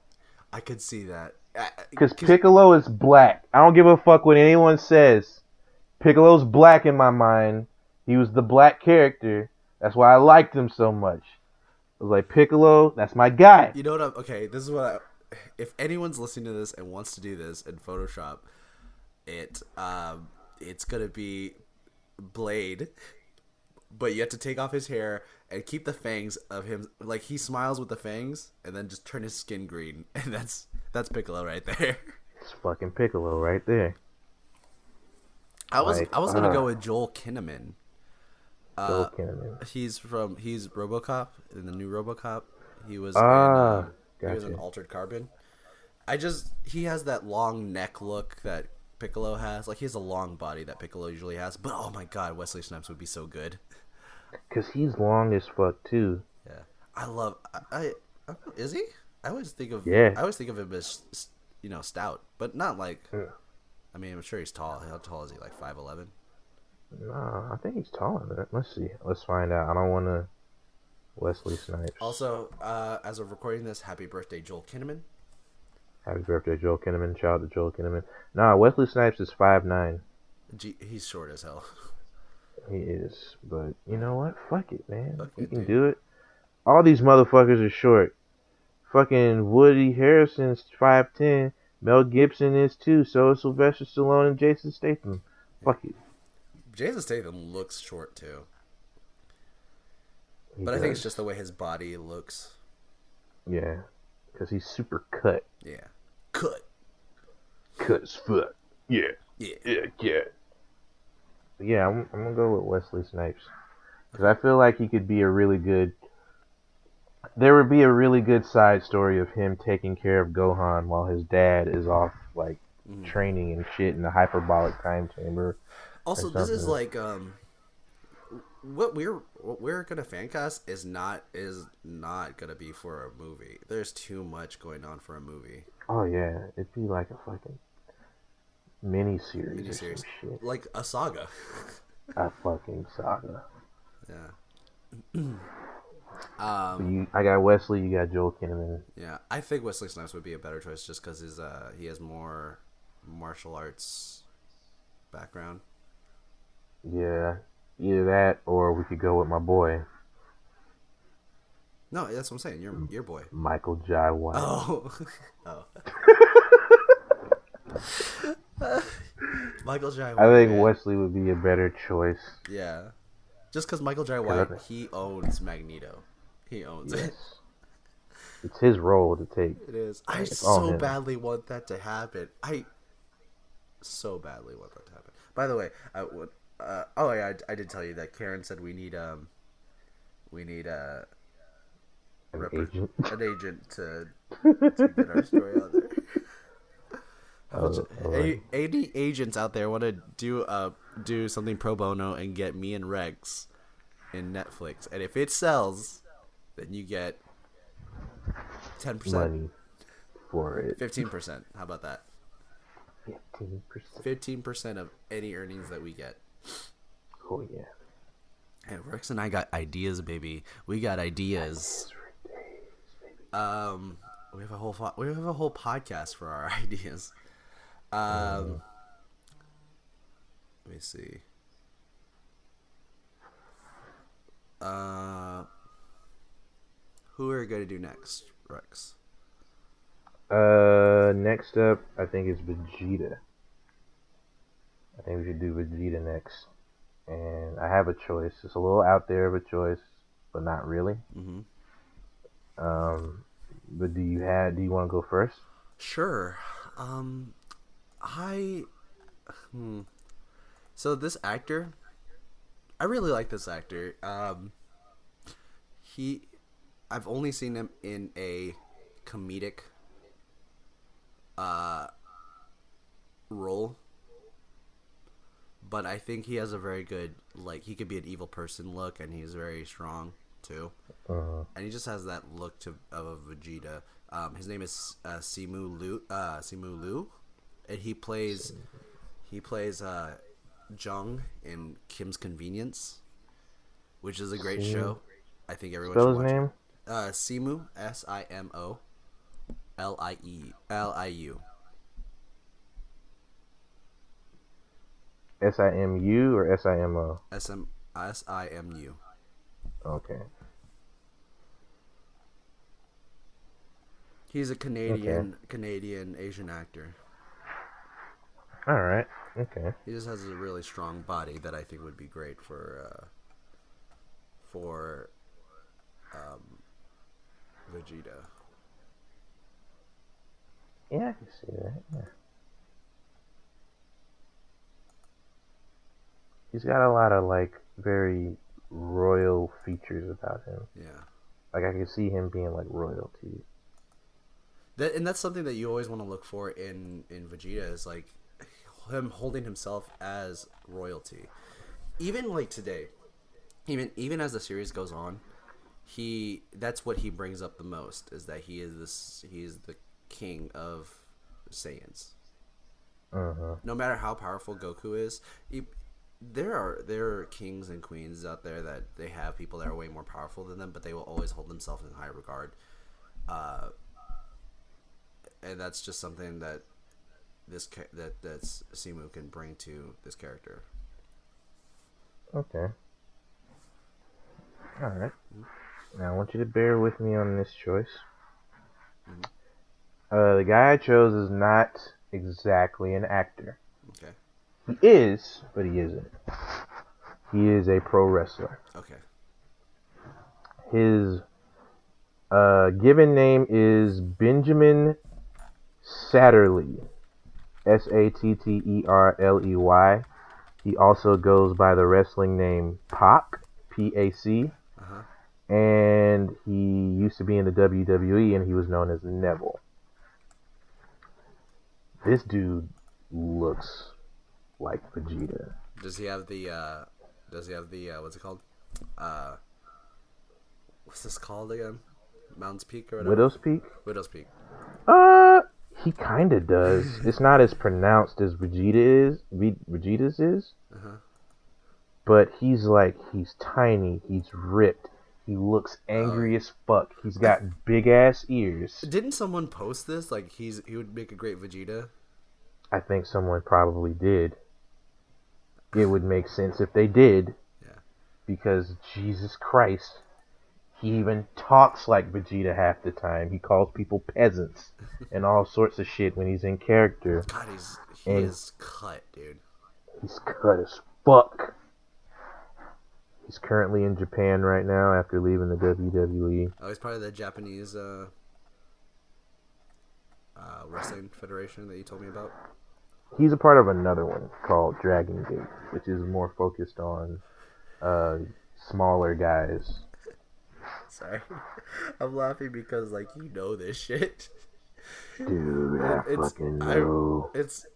I could see that. Because Piccolo is black. I don't give a fuck what anyone says. Piccolo's black in my mind. He was the black character. That's why I liked him so much. I was like, Piccolo, that's my guy. You know what? I'm, okay, this is what. I, if anyone's listening to this and wants to do this in Photoshop, it um, it's gonna be Blade, but you have to take off his hair and keep the fangs of him. Like he smiles with the fangs, and then just turn his skin green, [laughs] and that's that's Piccolo right there. It's fucking Piccolo right there. I was Like, I was gonna uh, go with Joel Kinnaman. Uh, He's from he's RoboCop in the new RoboCop. He was Ah, in, um, he was in gotcha. Altered Carbon. I just he has that long neck look that Piccolo has. Like he has a long body that Piccolo usually has. But oh my god, Wesley Snipes would be so good. Cause he's long as fuck too. Yeah, I love. I, I, I is he? I always think of Yeah. I always think of him as you know stout, but not like. Yeah. I mean, I'm sure he's tall. How tall is he? Like five eleven. Nah, I think he's taller than that. Let's see. Let's find out. I don't want to. Wesley Snipes. Also, uh, as of recording this, happy birthday, Joel Kinnaman. Happy birthday, Joel Kinnaman. Shout out to Joel Kinnaman. Nah, Wesley Snipes is five nine. G- he's short as hell. [laughs] He is, but you know what? Fuck it, man. Fuck we it, can dude. do it. All these motherfuckers are short. Fucking Woody Harrison's five ten. Mel Gibson is too. So is Sylvester Stallone and Jason Statham. Fuck it. Jason Statham looks short too, He but I think it's just the way his body looks. yeah, because he's super cut. Yeah, cut. Cut as fuck. Yeah, Yeah, yeah, yeah. Yeah, I'm, I'm gonna go with Wesley Snipes because I feel like he could be a really good. There would be a really good side story of him taking care of Gohan while his dad is off like Mhm. training and shit in the hyperbolic time chamber. Also, this is like um, what we're what we're gonna fan cast is not is not gonna be for a movie. There's too much going on for a movie. Oh yeah, it'd be like a fucking mini series or Miniseries. shit. Like a saga. [laughs] A fucking saga. Yeah. So [clears throat] um. you, I got Wesley. You got Joel Kinnaman. Yeah, I think Wesley Snipes would be a better choice just because his uh he has more martial arts background. Yeah, either that or we could go with my boy No, that's what I'm saying. Your your boy. Michael Jai White. Oh, [laughs] oh. [laughs] Michael Jai White. I think man. Wesley would be a better choice. Yeah, just because Michael Jai I White, think- he owns Magneto. He owns it. [laughs] It's his role to take. It is. I It's so badly want that to happen. I so badly want that to happen. By the way, I would. Uh, oh yeah, I, I did tell you that Karen said we need um, we need uh, An repre- agent. an agent to [laughs] to get our story out there. Oh, A- any agents out there want to do uh do something pro bono and get me and Rex in Netflix, and if it sells, then you get ten percent, money for it. fifteen percent. How about that? Fifteen percent. Fifteen percent of any earnings that we get. Oh yeah. And Rex and I got ideas, baby. We got ideas. Um, we have a whole fo- we have a whole podcast for our [laughs] ideas. Um, let me see. Uh, who are we gonna do next, Rex? Uh, next up, I think is Vegeta. I think we should do Vegeta next, and I have a choice. It's a little out there of a choice, but not really. Mm-hmm. Um, but do you have? Do you want to go first? Sure. Um, I. Hmm. So this actor, I really like this actor. Um, he, I've only seen him in a comedic, uh, role. But I think he has a very good, like, he could be an evil person look, and he's very strong too Uh, and he just has that look to of a Vegeta. Um, his name is uh, Simu Liu. Uh, Simu Liu, and he plays he plays uh, Jung in Kim's Convenience, which is a great Simu. show. I think everyone spell should his name. it. Uh, Simu S I M O L I E L I U. S I M U or S I M O. S M S I M U. Okay. He's a Canadian Canadian Asian actor. All right. Okay. He just has a really strong body that I think would be great for uh, for um, Vegeta. Yeah, I can see that. Yeah. He's got a lot of like very royal features about him. Yeah, Like I can see him being like royalty. that and that's something that you always want to look for in in Vegeta is like him holding himself as royalty. Even like today, even even as the series goes on, he that's what he brings up the most is that he is this he is the king of Saiyans. Uh-huh. no matter how powerful Goku is, he, there are there are kings and queens out there that they have people that are way more powerful than them, but they will always hold themselves in high regard. Uh, and that's just something that this that that's Simu can bring to this character. Okay. All right. Now I want you to bear with me on this choice. Uh, the guy I chose is not exactly an actor. Okay. He is, but he isn't. He is a pro wrestler. Okay. His uh, given name is Benjamin Satterley. S A T T E R L E Y. He also goes by the wrestling name Pac, P A C. Uh-huh. And he used to be in the WWE and he was known as Neville. This dude looks like Vegeta. Does he have the uh, Does he have the uh, what's it called? Uh, what's this called again? Mountains Peak or whatever. Widow's Peak? Widow's Peak. Uh, he kind of does. [laughs] it's not as pronounced as Vegeta is. Ve- Vegeta's is. Uh-huh. But he's like he's tiny. He's ripped. He looks angry as fuck. He's got big ass ears. Didn't someone post this? Like he's he would make a great Vegeta. I think someone probably did. It would make sense if they did. Yeah. Because Jesus Christ, he even talks like Vegeta half the time. He calls people peasants [laughs] and all sorts of shit when he's in character. God, he's he And- is cut, dude. He's cut as fuck. He's currently in Japan right now after leaving the. WWE. Oh, he's part of the Japanese uh, uh, wrestling federation that you told me about. He's a part of another one called Dragon Gate, which is more focused on uh, smaller guys. Sorry, [laughs] I'm laughing because like you know this shit. Dude, I [laughs] It's fucking I, know. it's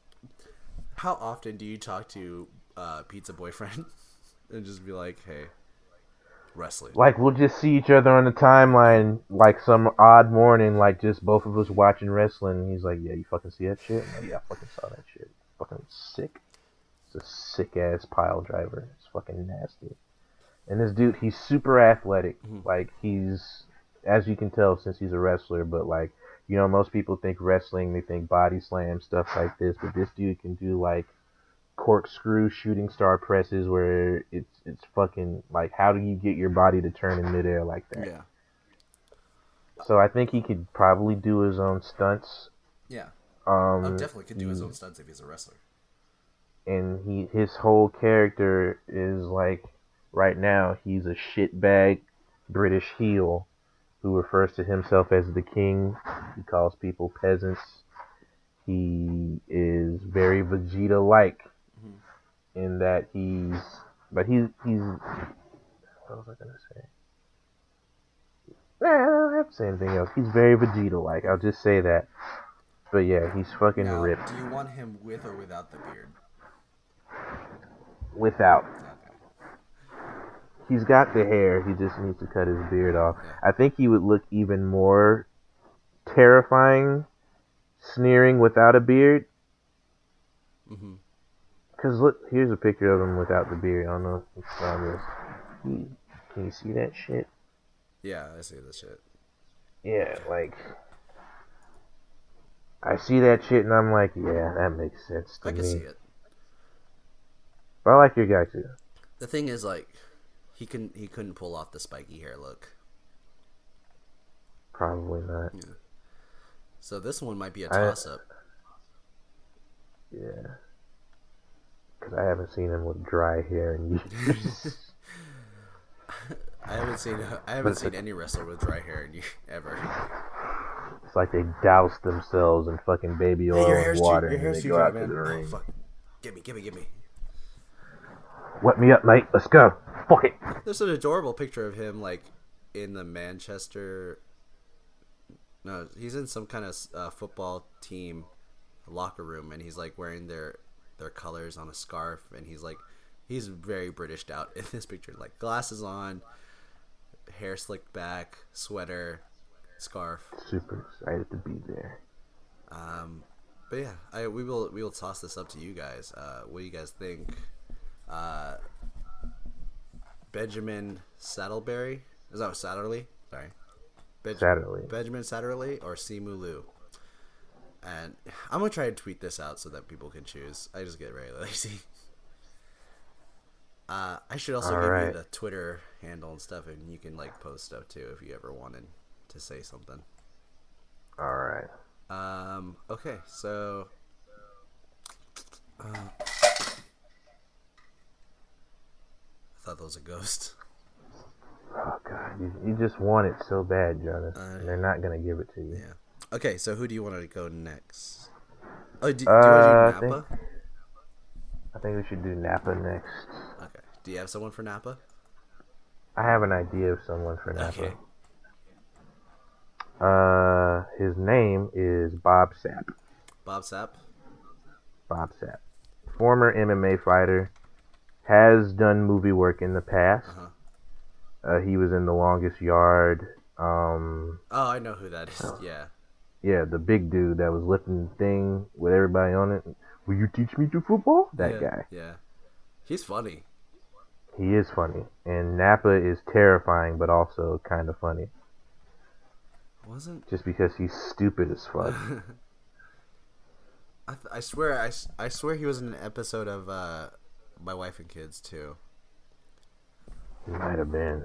how often do you talk to uh, pizza boyfriend [laughs] and just be like, "Hey, wrestling." Like we'll just see each other on the timeline, like some odd morning, like just both of us watching wrestling. And he's like, "Yeah, you fucking see that shit?" Like, yeah, I fucking saw that shit. Fucking sick. It's a sick ass pile driver. It's fucking nasty. And this dude, he's super athletic. Mm-hmm. Like he's, as you can tell, since he's a wrestler. But like, you know, most people think wrestling, they think body slam stuff like this. But this dude can do like corkscrew shooting star presses where it's it's fucking like how do you get your body to turn in midair like that? Yeah, So I think he could probably do his own stunts. yeah. Um, Oh, definitely could do his own stunts if he's a wrestler. and he his whole character is like right now he's a shitbag British heel who refers to himself as the king. He calls people peasants. He is very Vegeta like in that he's but he's he's what was I gonna say? Nah, I don't have to say anything else. He's very Vegeta like. I'll just say that. But yeah, he's fucking Now, ripped do you want him with or without the beard? without. Okay. he's got the hair. He just needs to cut his beard off. I think he would look even more terrifying, sneering without a beard. hmm Cause look, here's a picture of him without the beard. I don't know if saw this. He, can you see that shit? Yeah, I see this shit. Yeah, like I see that shit and I'm like, yeah, that makes sense to I me. can see it. But I like your guy too. The thing is, like, he couldn't he couldn't pull off the spiky hair look. Probably not. So this one might be a toss up. Yeah. Cause I haven't seen him with dry hair in years. [laughs] I haven't seen I haven't seen any wrestler with dry hair in, years, ever. It's like they douse themselves in fucking baby oil and water and they go out to the Oh, ring. fuck. Gimme, gimme, gimme. Wet me up, mate. Let's go. Fuck it. There's an adorable picture of him, like, in the Manchester. No, he's in some kind of uh, football team locker room, and he's like wearing their their colors on a scarf, and he's like, he's very Britished out in this picture, like glasses on, hair slicked back, sweater, scarf. Super excited to be there. Um, but yeah, I, we will we will toss this up to you guys. Uh, what do you guys think? Uh, Benjamin Saddleberry is that Satterley? Sorry, Ben- Satterley. Benjamin Satterley or Simu Liu. And I'm gonna try to tweet this out so that people can choose. I just get very [laughs] lazy. Uh, I should also All give right. you the Twitter handle and stuff, and you can like post stuff too if you ever wanted to say something. All right. Um. Okay. So. Uh, I thought that was a ghost. Oh god, you, you just want it so bad, Jonas. Uh, and they're not gonna give it to you. Yeah. Okay. So who do you want to go next? Oh, do, do you Uh, want I to do Nappa? think- I think we should do Nappa next. Okay. Do you have someone for Nappa? I have an idea of someone for Nappa. Okay. Uh, his name is Bob Sapp. Bob Sapp. Bob Sapp, former MMA fighter, has done movie work in the past. Uh-huh. Uh, he was in The Longest Yard. Um, Oh, I know who that is. Yeah. Yeah, the big dude that was lifting the thing with everybody on it. Will you teach me to football? That yeah, guy. Yeah. He's funny. He is funny, and Nappa is terrifying, but also kind of funny, Wasn't just because he's stupid as fuck. [laughs] I? Th- I swear. I, s- I swear he was in an episode of uh, My Wife and Kids too. he might have been.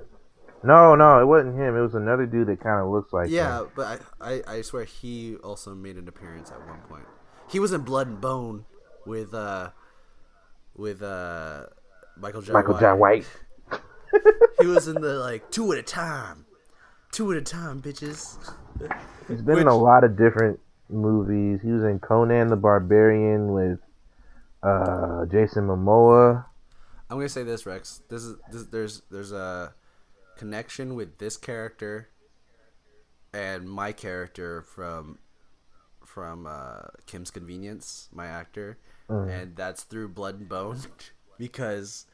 No, no, it wasn't him. It was another dude that kind of looks like him. Yeah, him. but I, I, I swear he also made an appearance at one point. He was in Blood and Bone with uh with uh Michael John Michael White. White. [laughs] He was in the like two at a time. Two at a time, bitches. [laughs] He's been in a lot of different movies. He was in Conan the Barbarian with uh, Jason Momoa. I'm gonna say this, Rex. This is this, there's there's a connection with this character and my character from from uh, Kim's Convenience, my actor, Mm. and that's through Blood and Bone [laughs] because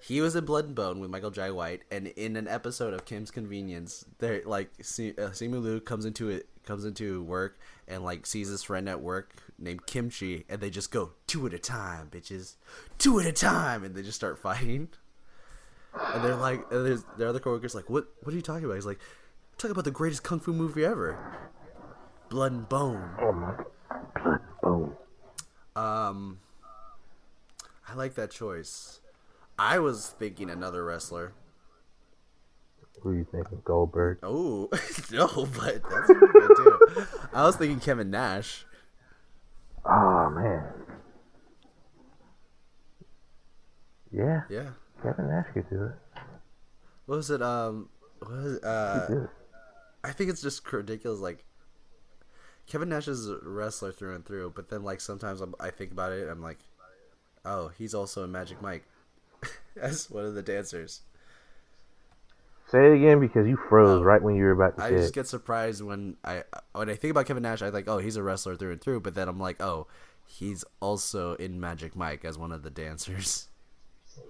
he was in Blood and Bone with Michael Jai White, and in an episode of Kim's Convenience, there like Si- uh, Simu Liu comes into it comes into work and like sees his friend at work named Kimchi, and they just go two at a time, bitches, two at a time, and they just start fighting. And they're like, and there's their other coworkers like, what What are you talking about? He's like, talking about the greatest kung fu movie ever, Blood and Bone. Oh my blood bone. Um, I like that choice. I was thinking another wrestler. Who are you thinking? Goldberg. Oh [laughs] no, but that's good too. [laughs] I was thinking Kevin Nash. Oh man. Yeah, Yeah. Kevin Nash could do it. What was it? Um, what was it? Uh. I think it's just ridiculous. Like Kevin Nash is a wrestler through and through, but then like sometimes I'm, I think about it, I'm like, oh, he's also in Magic Mike [laughs] as one of the dancers. Say it again because you froze Oh. right when you were about to I say just it. get surprised when I when I think about Kevin Nash. I think, oh, he's a wrestler through and through. But then I'm like, oh, he's also in Magic Mike as one of the dancers. [laughs]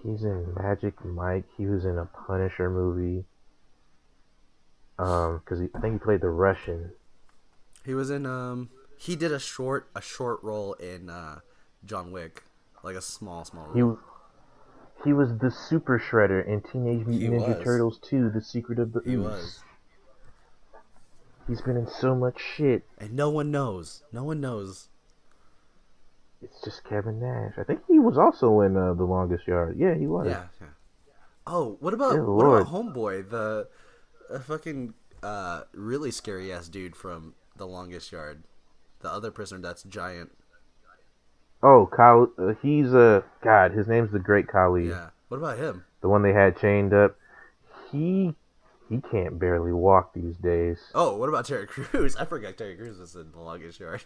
He's in Magic Mike. He was in a Punisher movie. Um, because I think he played the Russian. He was in um he did a short a short role in uh John Wick, like a small small role. He he was the Super Shredder in Teenage Mutant Ninja was. Turtles 2: The Secret of the He Ooze. was, He's been in so much shit. and no one knows. No one knows. It's just Kevin Nash. I think he was also in uh, The Longest Yard. Yeah, he was. Yeah. yeah. Oh, what about what about. Homeboy, the uh, fucking uh really scary ass dude from The Longest Yard, the other prisoner that's giant. Oh, Kyle, uh, he's a God. His name's the Great Khali, Yeah. What about him? the one they had chained up. He he can't barely walk these days. Oh, what about Terry Crews? [laughs] I forgot Terry Crews was in The Longest Yard.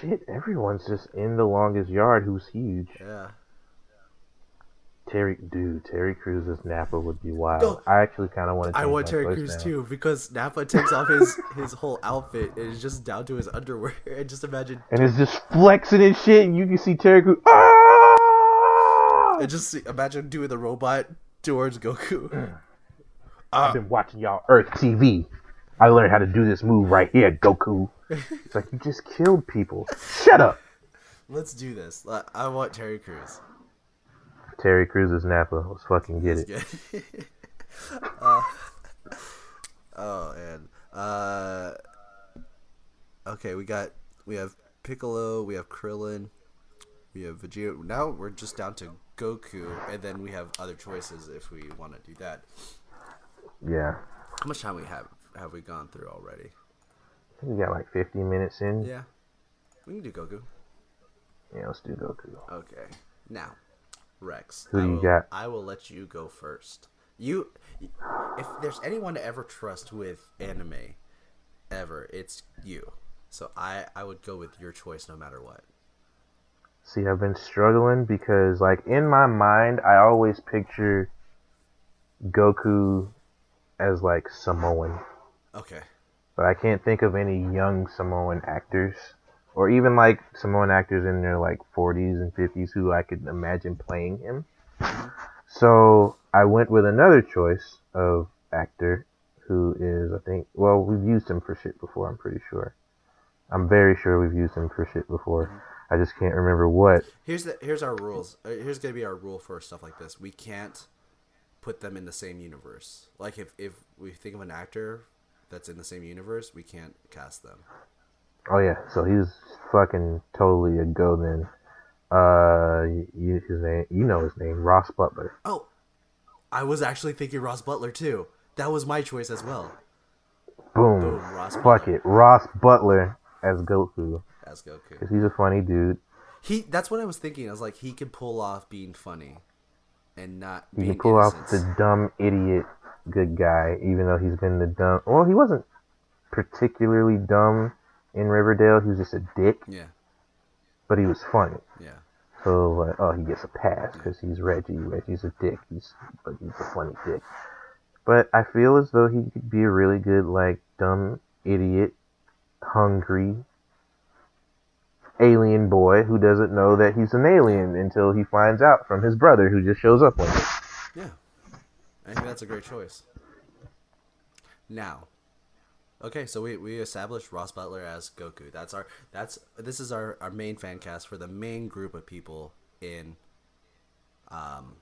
Shit, everyone's just in the longest yard. Who's huge? Yeah. Terry, dude, Terry Crews's Nappa would be wild. No. I actually kind of want to. I want Terry Crews too because Nappa takes off his [laughs] his whole outfit and it's just down to his underwear. [laughs] And just imagine, And it's just flexing and shit. And you can see Terry Crews. Ah! and just see, imagine doing the robot towards Goku. [clears throat] I've been watching y'all Earth TV. I learned how to do this move right here, Goku. It's like you just killed people. Shut up. Let's do this. I- I want Terry Crews. Terry Crews is Nappa. Let's fucking get it. Good. [laughs] uh, oh and uh, okay, we got we have Piccolo, we have Krillin, we have Vegeta. Now we're just down to Goku, and then we have other choices if we want to do that. Yeah. How much time we have have we gone through already? We got like 50 minutes in. Yeah, we can do Goku. Yeah, let's do Goku. Okay, now Rex. Who I you will, got? I will let you go first. You, if there's anyone to ever trust with anime, ever, it's you. So I I would go with your choice no matter what. See, I've been struggling because, like, in my mind, I always picture Goku as, like, Samoan. Okay. But I can't think of any young Samoan actors. Or even, like, Samoan actors in their, like, 40s and 50s who I could imagine playing him. So I went with another choice of actor who is, I think, well, we've used him for shit before, I'm pretty sure. I'm very sure we've used him for shit before. I just can't remember what. Here's the here's our rules. Uh, Here's gonna be our rule for stuff like this. We can't put them in the same universe. Like if if we think of an actor that's in the same universe, we can't cast them. Oh yeah, so he's fucking totally a go then. Uh, you, his name, you know his name, Ross Butler. Oh, I was actually thinking Ross Butler too. That was my choice as well. Boom. Boom, Ross Fuck Butler it, Ross Butler as Goku, as Goku. cause he's a funny dude. He that's what I was thinking. I was like, he can pull off being funny, and not He being can pull off the dumb idiot good guy, even though he's been the dumb. Well, he wasn't particularly dumb in Riverdale. He was just a dick, Yeah, but he was funny. yeah. So like, oh, he gets a pass because he's Reggie. Reggie's a dick. He's but he's a funny dick. But I feel as though he could be a really good like dumb idiot, hungry alien boy who doesn't know that he's an alien until he finds out from his brother who just shows up one day. Yeah, I think that's a great choice. Now, okay, so we, we established Ross Butler as Goku. That's our that's this is our, our main fan cast for the main group of people in um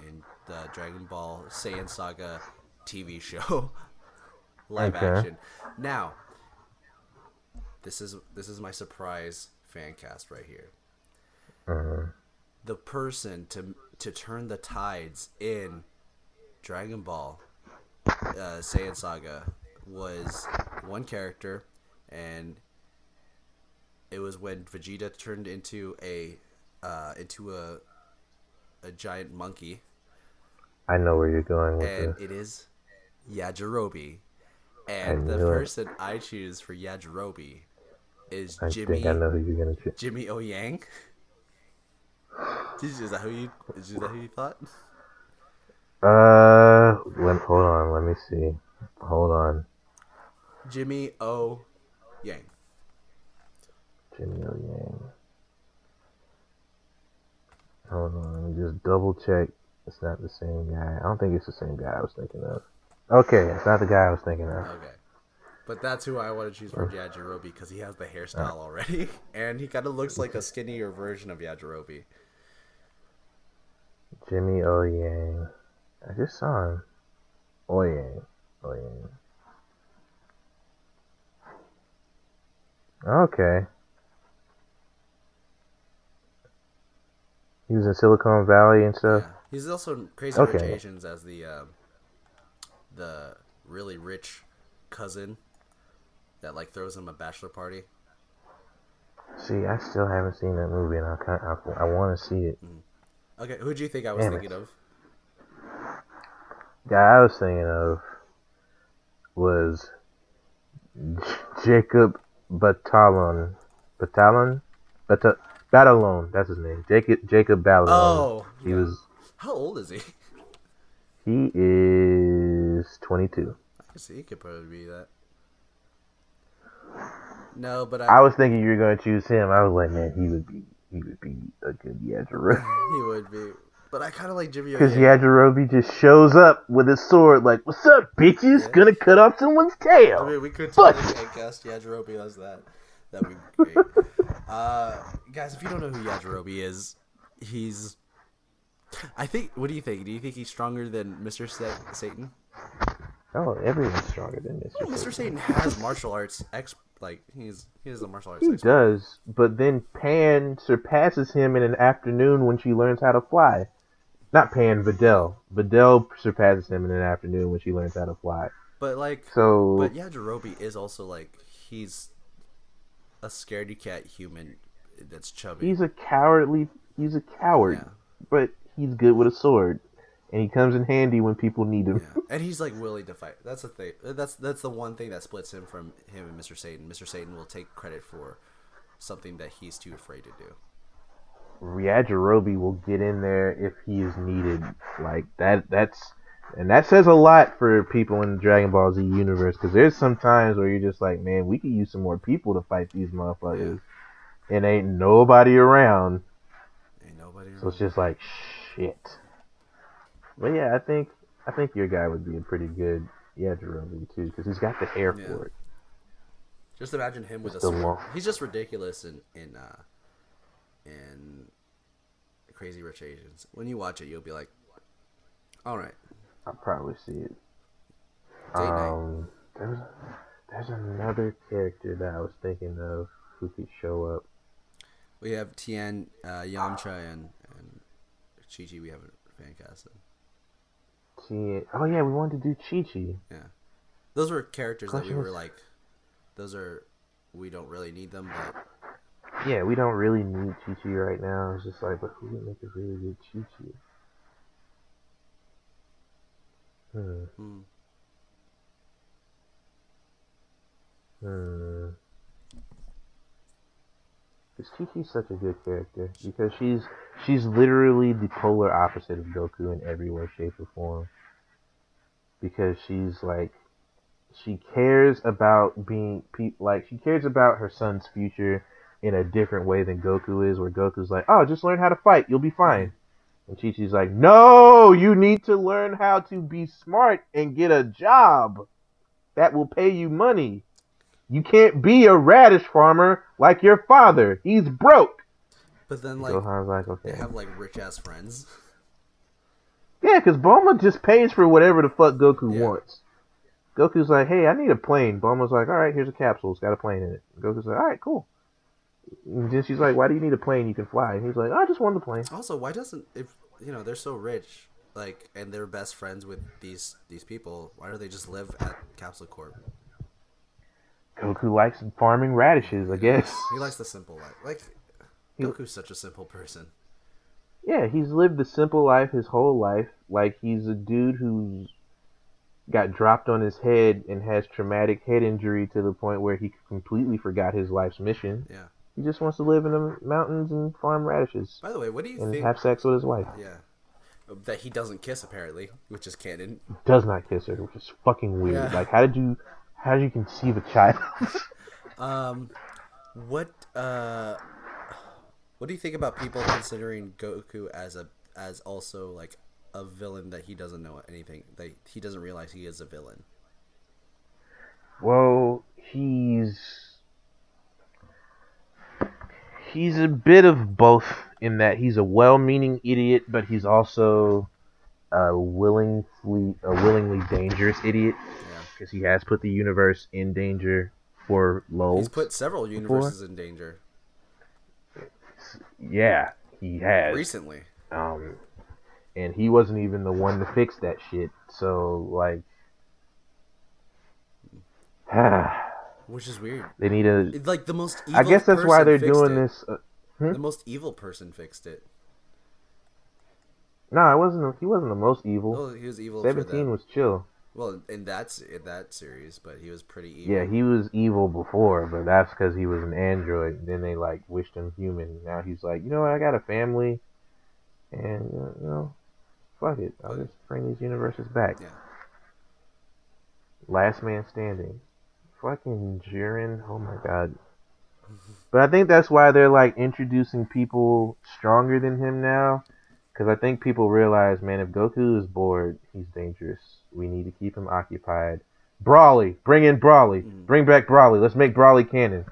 in the Dragon Ball Saiyan Saga TV [laughs] show live Okay. action. Now, this is this is my surprise fan cast right here. Uh, the person to to turn the tides in Dragon Ball uh, Saiyan Saga was one character, and it was when Vegeta turned into a uh, into a a giant monkey, I know where you're going with it. and this. it is Yajirobe. And the it. person I choose for Yajirobe is I Jimmy think I know who you're gonna choose. Jimmy O Yang. Is that who you is that who you thought? Uh, let, hold on. Let me see. Hold on. Jimmy O Yang. Jimmy O Yang. Hold on. Let me just double check. It's not the same guy. I don't think it's the same guy I was thinking of. Okay, it's not the guy I was thinking of. Okay. But that's who I want to choose for Yajirobe because he has the hairstyle already, [laughs] and he kind of looks like a skinnier version of Yajirobe. Jimmy O Yang. I just saw him. O Yang. O Yang. Okay. He was in Silicon Valley and stuff. Yeah. He's also in Crazy Rich Okay. Asians as the um, the really rich cousin that like throws him a bachelor party. See, I still haven't seen that movie, and I kind I, I want to see it. Okay, who do you think I was Damn it. thinking of? Guy I was thinking of was J- Jacob Batalon. Batalon? Bata- Batalon, that's his name. Jacob Jacob Batalon. Oh, he yeah. was How old is he? he is 22. I can see he could probably be that. No, but I, I was thinking you were going to choose him. I was like, man, he would be he would be a good Yajirobe. [laughs] he would be. But I kind of like Jimmy. Because. Yajirobe just shows up with his sword, like, "What's up, bitches? Yeah. Gonna cut off someone's tail." I mean, we could But- totally cast Yajirobe as that. That'd be great. [laughs] uh, guys, if you don't know who Yajirobe is, he's. I think. What do you think? Do you think he's stronger than Mr. Sa- Satan? Oh, everyone's stronger than Mr. Well, Mr. Satan. Has martial arts ex. Like he's he is a martial arts He expert. does, but then Pan surpasses him in an afternoon when she learns how to fly. Not Pan, Videl. Videl surpasses him in an afternoon when she learns how to fly. But like, So but Yajirobe is also like he's a scaredy cat human that's chubby. he's a cowardly. He's a coward, Yeah. but he's good with a sword, and he comes in handy when people need him. Yeah. And he's like willing to fight. That's the thing. That's that's the one thing that splits him from him and Mr. Satan. Mr. Satan will take credit for something that he's too afraid to do. Yajirobe will get in there if he is needed. Like that. That's and that says a lot for people in the Dragon Ball Z universe because there's some times where you're just like, man, we could use some more people to fight these motherfuckers, and ain't nobody around. Ain't nobody. Around. So it's just like shit. But yeah, I think I think your guy would be a pretty good Yajirobe too because he's got the hair Yeah. for it. Just imagine him with Just a sword. long- He's just ridiculous in in uh, in Crazy Rich Asians. When you watch it, you'll be like, "All right, I'll probably see it. Date night. Um, there's there's another character that I was thinking of who could show up. we have Tien, uh, Yamcha, and and Chi Chi. We have a fan casted. Chi- Oh yeah, we wanted to do Chi Chi. Yeah, those were characters that we were like, those are we don't really need them, but Yeah, we don't really need Chi Chi right now. It's just like, but who would make a really good Chi Chi? Hmm. hmm. Hmm. Because Chi Chi's such a good character because she's she's literally the polar opposite of Goku in every way, shape, or form. Because she's like, she cares about being like she cares about her son's future, in a different way than Goku is, where Goku's like, "Oh, just learn how to fight, you'll be fine," and Chi Chi's like, "No, you need to learn how to be smart and get a job that will pay you money. You can't be a radish farmer like your father. He's broke." But then like Gohan's like, they have like rich ass friends. Yeah, because Bulma just pays for whatever the fuck Goku Yeah. wants. Goku's like, hey, I need a plane. Bulma's like, all right, here's a capsule. It's got a plane in it. Goku's like, all right, cool. And then she's like, why do you need a plane? You can fly. And he's like, I just want the plane. Also, why doesn't if you know they're so rich, like, and they're best friends with these these people? Why don't they just live at Capsule Corp? Goku likes farming radishes, I guess. [laughs] He likes the simple life. Like, He- Goku's such a simple person. Yeah, he's lived the simple life his whole life. Like, he's a dude who's got dropped on his head and has traumatic head injury to the point where he completely forgot his life's mission. Yeah. He just wants to live in the mountains and farm radishes By the way, what do you and think? have sex with his wife. Yeah. That he doesn't kiss apparently, which is canon. does not kiss her, which is fucking weird. Yeah. Like, how did you, how did you conceive a child? [laughs] Um, what uh, what do you think about people considering Goku as a as also like a villain that he doesn't know anything that he doesn't realize he is a villain? well, he's he's a bit of both in that he's a well-meaning idiot, but he's also a willingly a willingly dangerous idiot Yeah. because he has put the universe in danger for Lowell. He's put several universes in danger yeah, he has. recently. Um, and he wasn't even the one to fix that shit. So like, [sighs] [sighs] Which is weird. they need a. Like the most evil I guess that's why they're doing it. this. Uh, hmm? The most evil person fixed it. no, I wasn't. He wasn't the most evil. Oh, he was evil Seventeen that. was chill. Well, in that in that series, but he was pretty evil. Yeah, he was evil before, but that's because he was an android. Then they like wished him human. Now he's like, you know what? I got a family, and uh, you know, fuck it. I'll just bring these universes back. Yeah. Last man standing. Fucking Jiren. Oh my god. But I think that's why they're like introducing people stronger than him now. Because I think people realize, man, if Goku is bored, he's dangerous. We need to keep him occupied. Broly. Bring in Broly. Mhm. Bring back Broly. Let's make Broly canon.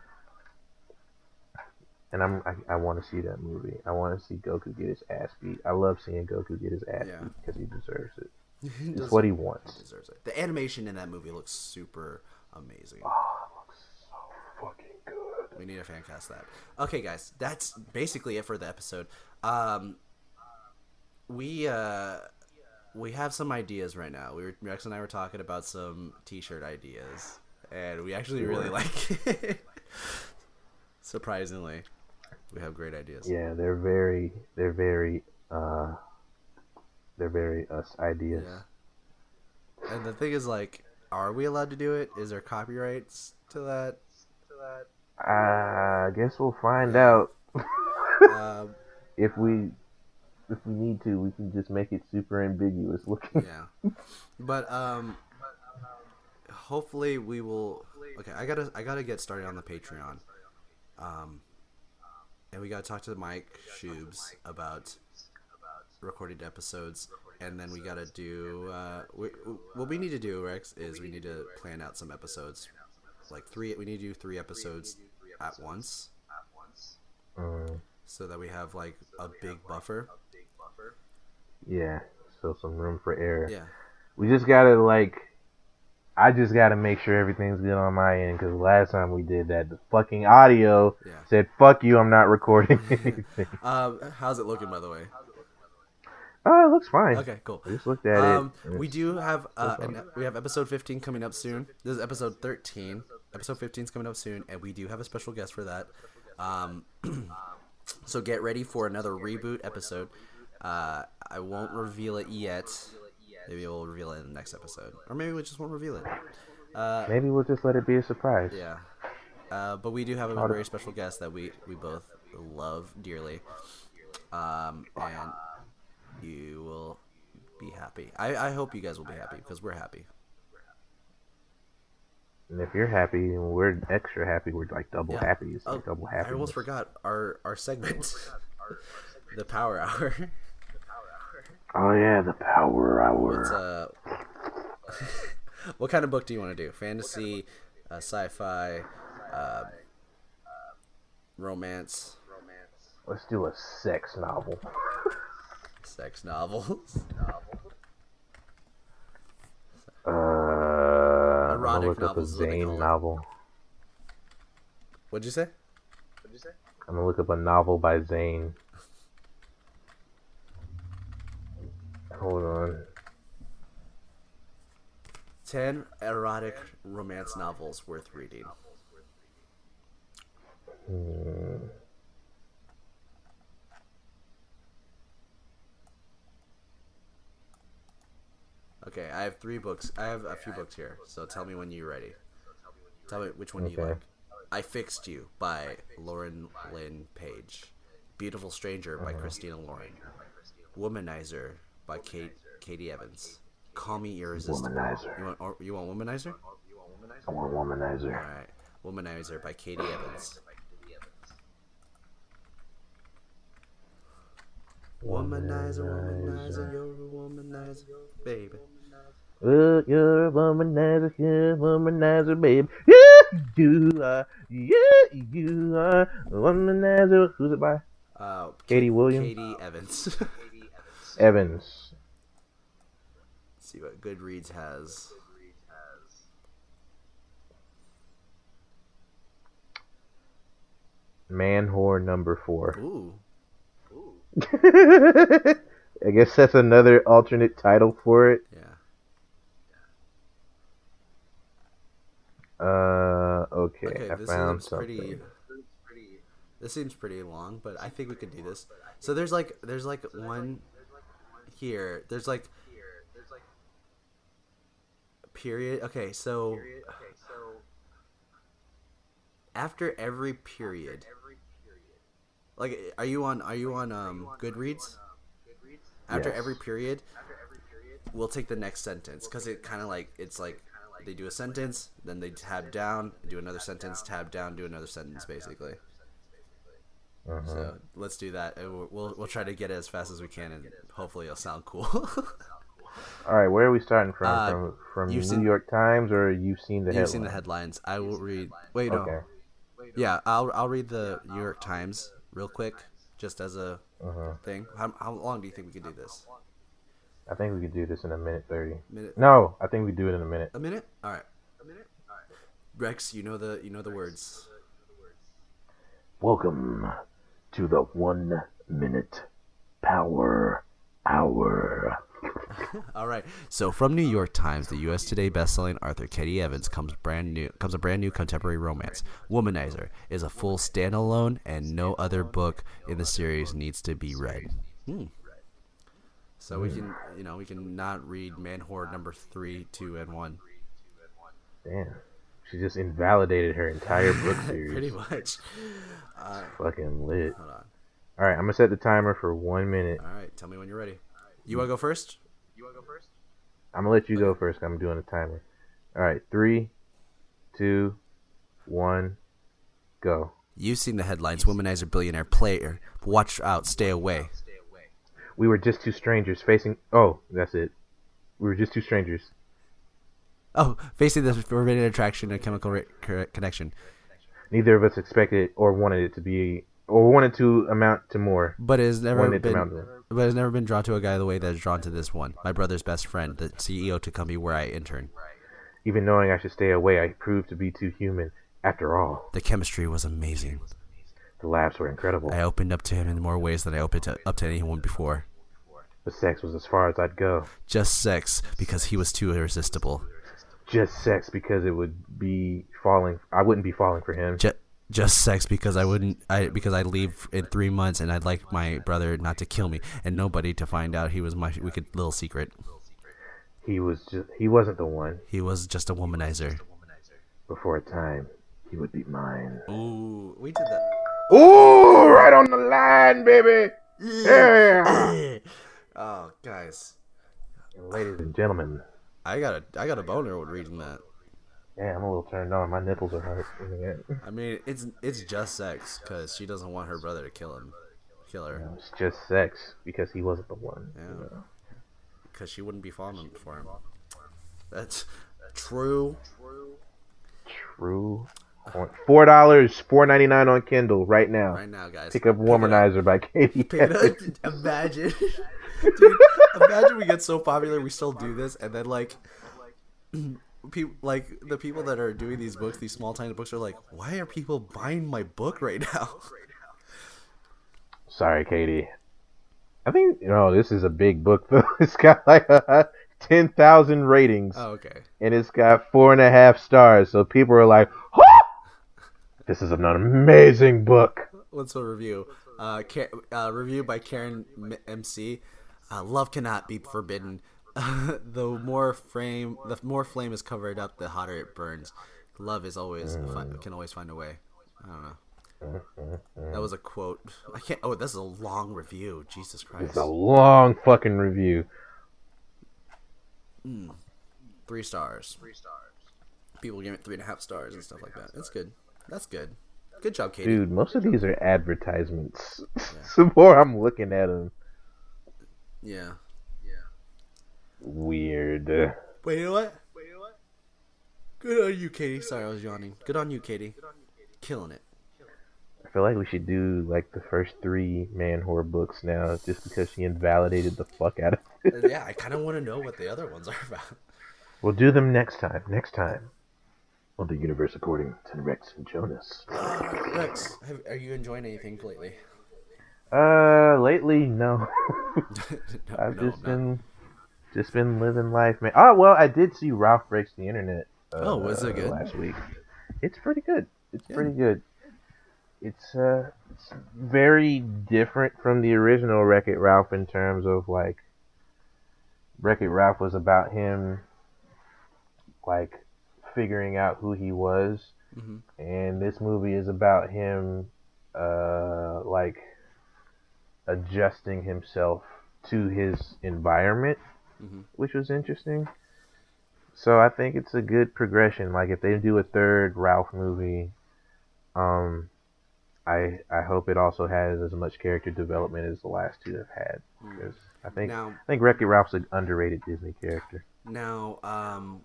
And I'm, I, I want to see that movie. I want to see Goku get his ass beat. I love seeing Goku get his ass Yeah. beat because he deserves it. [laughs] It's what he wants. He deserves it. The animation in that movie looks super amazing. Fucking good. We need to fan cast that. Okay, guys, that's basically it for the episode. Um, we uh, we have some ideas right now. We were Rex and I were talking about some T-shirt ideas, and we actually really like it. [laughs] Surprisingly, we have great ideas. Yeah, they're very, they're very, uh, they're very us ideas. Yeah. And the thing is, like, are we allowed to do it? Is there copyrights to that? To that? I guess we'll find out. Um, [laughs] if we, if we need to, we can just make it super ambiguous looking. yeah but um hopefully we will okay i gotta i gotta get started on the patreon um and we gotta talk to mike shubes about recorded episodes and then we gotta do uh we, what we need to do rex is we need to plan out some episodes. Like three we need to do three episodes at once. Mm, so that we have like a big buffer. yeah, so some room for error. yeah. We just gotta like, I just gotta make sure everything's good on my end because last time we did that, the fucking audio yeah. said "fuck you," I'm not recording [laughs] anything. um how's it looking by the way oh, it looks fine. okay cool I just looked at Um, it. we do have uh, an, we have episode 15 coming up soon. This is episode 13. Episode 15 is coming up soon, and we do have a special guest for that. Um, [clears throat] so get ready for another reboot episode. Uh, I won't reveal it yet. Maybe we'll reveal it in the next episode, or maybe we just won't reveal it. Uh, Maybe we'll just let it be a surprise. yeah. Uh, but we do have a very special guest that we, we both love dearly. Um, and you will be happy. I, I hope you guys will be happy because we're happy. And if you're happy and we're extra happy, we're like double Yeah. happy. It's Oh, like double I happy. almost forgot our our segment, [laughs] the Power Hour. Oh yeah, the power hour. uh, [laughs] what kind of book do you want to do? Fantasy, uh, sci-fi, uh, romance, Let's do a sex novel. [laughs] [laughs] sex novels. Uh, I'm Erotic gonna look up a novels is what they call Zane it. novel. What'd you say? I'm gonna look up a novel by Zane. Hold on. Ten erotic romance novels worth reading. Hmm. Okay, I have three books. I have a few books here. So tell me when you're ready. Tell me which one you like. I Fixed You by Lauren Lynn Page. Beautiful uh-huh. Stranger by Christina Lauren. Womanizer by Kate Katy Evans. Call Me Irresistible. Womanizer. You want or, you want Womanizer? I want womanizer. All right. Womanizer by Katy Evans. Womanizer, womanizer, you're a womanizer, baby. Oh, you're a womanizer, you're a womanizer, babe. Yeah, you are. Yeah, you are a womanizer. Who's it by? Uh, Katie Williams? Katy Evans. [laughs] Evans. see what Goodreads has. Man whore number four. Ooh. [laughs] I guess that's another alternate title for it. Yeah. Uh, okay, Okay, I this found seems something. pretty. This seems pretty long, but I think we could do this. So there's like there's like one here. There's like a period. Okay, so after every period, like, are you on are you on um Goodreads? After Yes. every period, we'll take the next sentence because it kind of like it's like they do a sentence, then they tab down, do another sentence, tab down, do another sentence, basically. Uh-huh. So let's do that. and We'll, we'll we'll try to get it as fast as we can, and hopefully it'll sound cool. [laughs] All right, where are we starting from? Uh, from from New seen- York Times or you've seen the You've headline? seen the headlines. I will read. Wait, no. Okay. Yeah, I'll I'll read the New York Times real quick, just as a Uh-huh. thing. How, how long do you think we could do this? I think we could do this in a minute thirty. Minute. No, I think we do it in a minute. A minute. All right. A minute. All right. Rex, you know the you know the words. Welcome to the one minute power hour. [laughs] All right. So from New York Times, the U.S. Today bestselling author Katy Evans comes brand new comes a brand new contemporary romance. Womanizer is a full standalone, and no other book in the series needs to be read. Hmm. So we can, you know, we can not read Man Whore number three, two, and one. Damn, she just invalidated her entire book [laughs] series. Pretty much. Uh, fucking lit. Hold on. All right, I'm gonna set the timer for one minute. All right. Tell me when you're ready. You want to go first? You wanna go first? I'm gonna let you go first. I'm doing a timer. All right, three, two, one, go. You've seen the headlines: Womanizer billionaire player. Watch out, stay away. We were just two strangers facing. Oh, that's it. We were just two strangers. Oh, facing the forbidden attraction and chemical re- connection. Neither of us expected or wanted it to be, or wanted to amount to more. But it has never Wanted been, but has never been drawn to a guy the way that is drawn to this one. My brother's best friend, the CEO to Cumbie, where I intern. Even knowing I should stay away, I proved to be too human. After all, The chemistry was amazing. The laughs were incredible. I opened up to him in more ways than I opened to, up to anyone before. The sex was as far as I'd go. Just sex because he was too irresistible. Just sex because it would be falling. I wouldn't be falling for him. Just just sex because I wouldn't I because I'd leave in three months and I'd like my brother not to kill me and nobody to find out he was my wicked little secret. He was just. He wasn't the one. He was just a womanizer. Before a time, he would be mine. Ooh, we did that. Ooh, right on the line, baby. Yeah. [laughs] oh, guys, Ladies and gentlemen, I got a I got a boner when reading that. Yeah, I'm a little turned on. My nipples are hurt. I mean, it's it's just sex because she doesn't want her brother to kill him, kill her, It's just sex because he wasn't the one. you Yeah. know. because she wouldn't be falling for him. That's true. true. True. Four dollars, four ninety nine on Kindle right now. Right now, guys. Pick up Womanizer by Katy. [laughs] Imagine, dude. Imagine we get so popular, we still do this, and then like, [clears throat] people like the people that are doing these books, these small tiny books, are like, why are people buying my book right now? [laughs] Sorry, Katy. I think you know this is a big book though. [laughs] It's got like a ten thousand ratings, Oh, okay. and it's got four and a half stars. So people are like, "Huh! "This is an amazing book." What's the review? Uh, Ka- uh, review by Karen M- MC. Uh, Love cannot be forbidden. [laughs] the more frame, the more flame is covered up, the hotter it burns. Love is always fi- can always find a way. I don't know. That was a quote. I can't. Oh, this is a long review. Jesus Christ. It's a long fucking review. Three stars. Three stars. People give it three and a half stars and stuff like that. That's good. That's good. Good job, Katy. Dude, most of these are advertisements. the [laughs] more I'm looking at them, Yeah. Yeah. Weird. Wait, you know what? Wait, you know what? Good on you, Katy. Sorry, I was yawning. Good on you, Katy. Killing it. I feel like we should do like the first three Man Whore books now, just because she invalidated the fuck out of it. Uh, yeah, I kind of want to know what the other ones are about. We'll do them next time. Next time. On the universe according to Rex and Jonas. Rex, have, are you enjoying anything lately? Uh, lately, no. no, [laughs] [laughs] I've no, just I'm been, just been living life, man. Oh well, I did see Ralph breaks the internet. Uh, Oh, was it good? Last week. It's pretty good. It's Yeah. pretty good. It's uh, it's very different from the original Wreck It Ralph in terms of like, Wreck It Ralph was about him, like, figuring out who he was, Mhm. and this movie is about him, uh, like adjusting himself to his environment, Mhm. which was interesting. So I think it's a good progression. Like if they do a third Ralph movie, um, I I hope it also has as much character development as the last two have had. Because I think Now, I think Wreck-It Ralph's an underrated Disney character. now, um,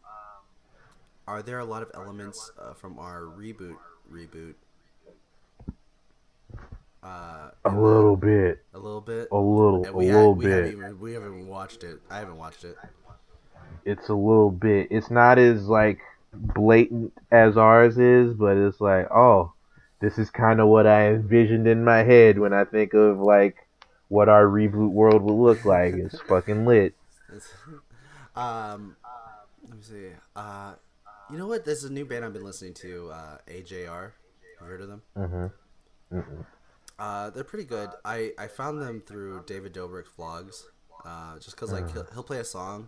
are there a lot of elements uh, from our reboot reboot? Uh, A little bit, a little bit. a little, a little we bit. haven't even we haven't watched it. I haven't watched it. it's a little bit. It's not as like blatant as ours is, but it's like, oh, this is kind of what I envisioned in my head when I think of like what our reboot world would look like. It's [laughs] fucking lit. Um, let me see. Uh, you know what? There's a new band I've been listening to. Uh, AJR. Have you heard of them? Mm-hmm. Mm-mm. Uh, they're pretty good. I, I found them through David Dobrik's vlogs. Uh, just because like he'll, he'll play a song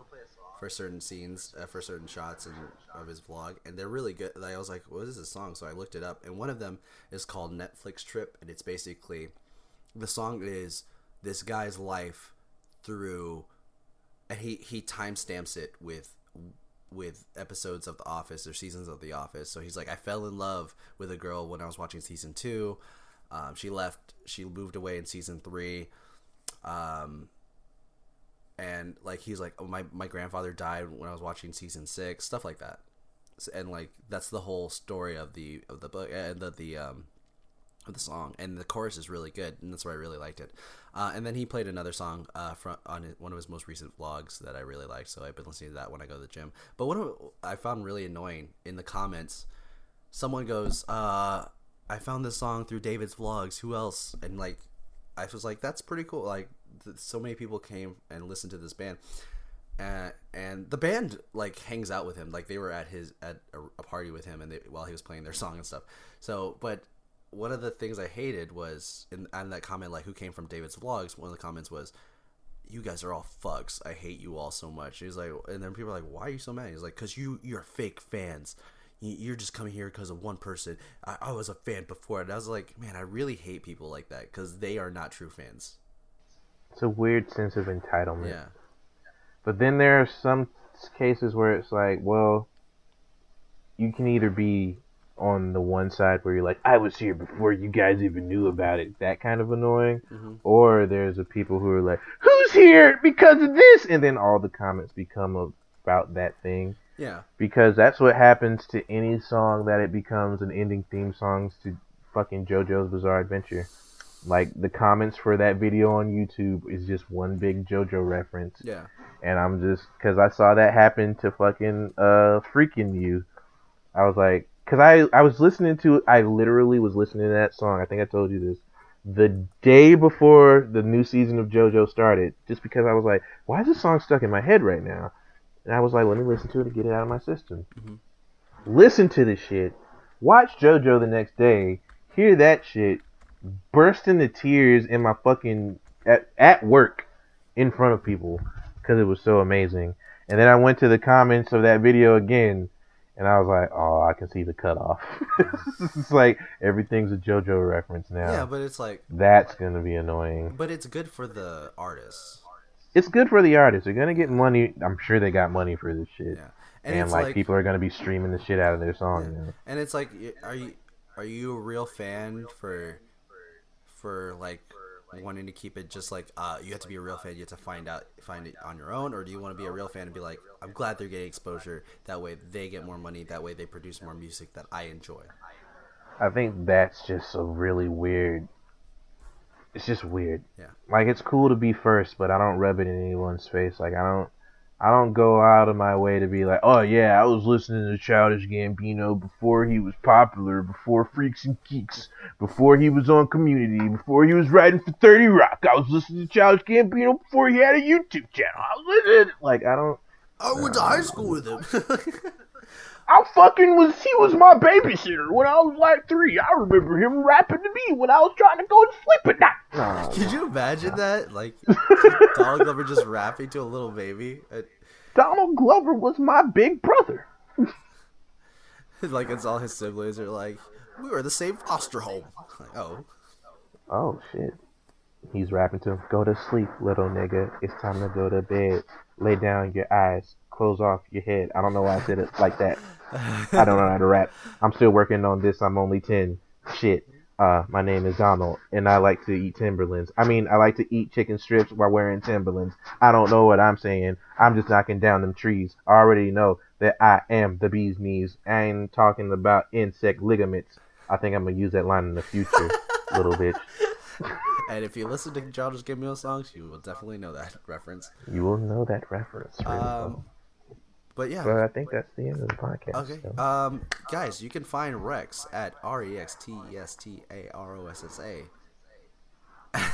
for certain scenes, uh, for certain shots in, of his vlog, and they're really good. I was like, what is this song? So I looked it up, and one of them is called Netflix Trip, and it's basically the song is this guy's life through, and he he timestamps it with with episodes of The Office or seasons of The Office. So he's like, I fell in love with a girl when I was watching season two. Um, she left. She moved away in season three. Um, and like he's like, oh, my my grandfather died when I was watching season six, stuff like that. And like that's the whole story of the of the book and the the um of the song. And the chorus is really good, and that's why I really liked it. Uh, and then he played another song uh, from on one of his most recent vlogs that I really liked, so I've been listening to that when I go to the gym. But what I found really annoying in the comments, someone goes, uh, "I found this song through David's vlogs. Who else?" And like, I was like, "That's pretty cool." Like, th- so many people came and listened to this band. Uh, and the band like hangs out with him like they were at his at a, a party with him and they, while he was playing their song and stuff so but one of the things I hated was in on that comment like who came from David's vlogs. One of the comments was, "You guys are all fucks. I hate you all so much." He's like, and then people are like, "Why are you so mad?" He's like, "Cause you you're fake fans. You- You're just coming here because of one person. I, I was a fan before." And I was like, "Man, I really hate people like that because they are not true fans." It's a weird sense of entitlement. Yeah, But then there are some cases where it's like, well, you can either be on the one side where you're like, I was here before you guys even knew about it, that kind of annoying, Mhm. or there's the people who are like, Who's here because of this? And then all the comments become about that thing Yeah. because that's what happens to any song that it becomes an ending theme songs to fucking JoJo's Bizarre Adventure. Like the comments for that video on YouTube is just one big JoJo reference, Yeah. and I'm just because I saw that happen to fucking uh freaking you. I was like, because I I was listening to I literally was listening to that song. I think I told you this the day before the new season of JoJo started, just because I was like, why is this song stuck in my head right now? And I was like, let me listen to it and get it out of my system. Mhm. Listen to this shit. Watch JoJo the next day. Hear that shit. Burst into tears in my fucking at, at work in front of people because it was so amazing. And then I went to the comments of that video again, and I was like, oh, I can see the cutoff. [laughs] it's like everything's a JoJo reference now. Yeah, but it's like, That's gonna be annoying. but it's good for the artists. It's good for the artists. They're gonna get money. I'm sure they got money for this shit. Yeah. And, And, like, like, people are gonna be streaming the shit out of their song. Yeah. you know? and it's like, are you are you a real fan for for like wanting to keep it just like uh you have to be a real fan you have to find out find it on your own or do you want to be a real fan and be like i'm glad they're getting exposure that way they get more money that way they produce more music that i enjoy I think that's just a really weird. It's just weird. Yeah. Like it's cool to be first, but I don't rub it in anyone's face. Like I don't. I don't go out of my way to be like, oh yeah, I was listening to Childish Gambino before he was popular, before Freaks and Geeks, before he was on Community, before he was writing for Thirty Rock. I was listening to Childish Gambino before he had a YouTube channel. I was listening. Like I don't. I went to high school with him [laughs] I fucking was. He was my babysitter when I was like three. I remember him rapping to me when I was trying to go to sleep at night. No, [laughs] could you imagine that like [laughs] donald glover just rapping to a little baby Donald Glover was my big brother. like it's all his siblings are like we were the same foster home like, oh Oh shit. He's rapping to him. Go to sleep, little nigga. It's time to go to bed. Lay down your eyes. Close off your head. I don't know why I said it like that. [laughs] I don't know how to rap. I'm still working on this. I'm only 10. Shit. Uh, my name is Donald, and I like to eat Timberlands. I mean, I like to eat chicken strips while wearing Timberlands. I don't know what I'm saying. I'm just knocking down them trees. I already know that I am the bee's knees. I ain't talking about insect ligaments. I think I'm gonna use that line in the future, little bitch. [laughs] and if you listen to John's Give Me a songs you will definitely know that reference You will know that reference. Really well. um but yeah But I think that's the end of the podcast. Okay. so. Um, guys, you can find Rex at R E X T E S T A R O S S A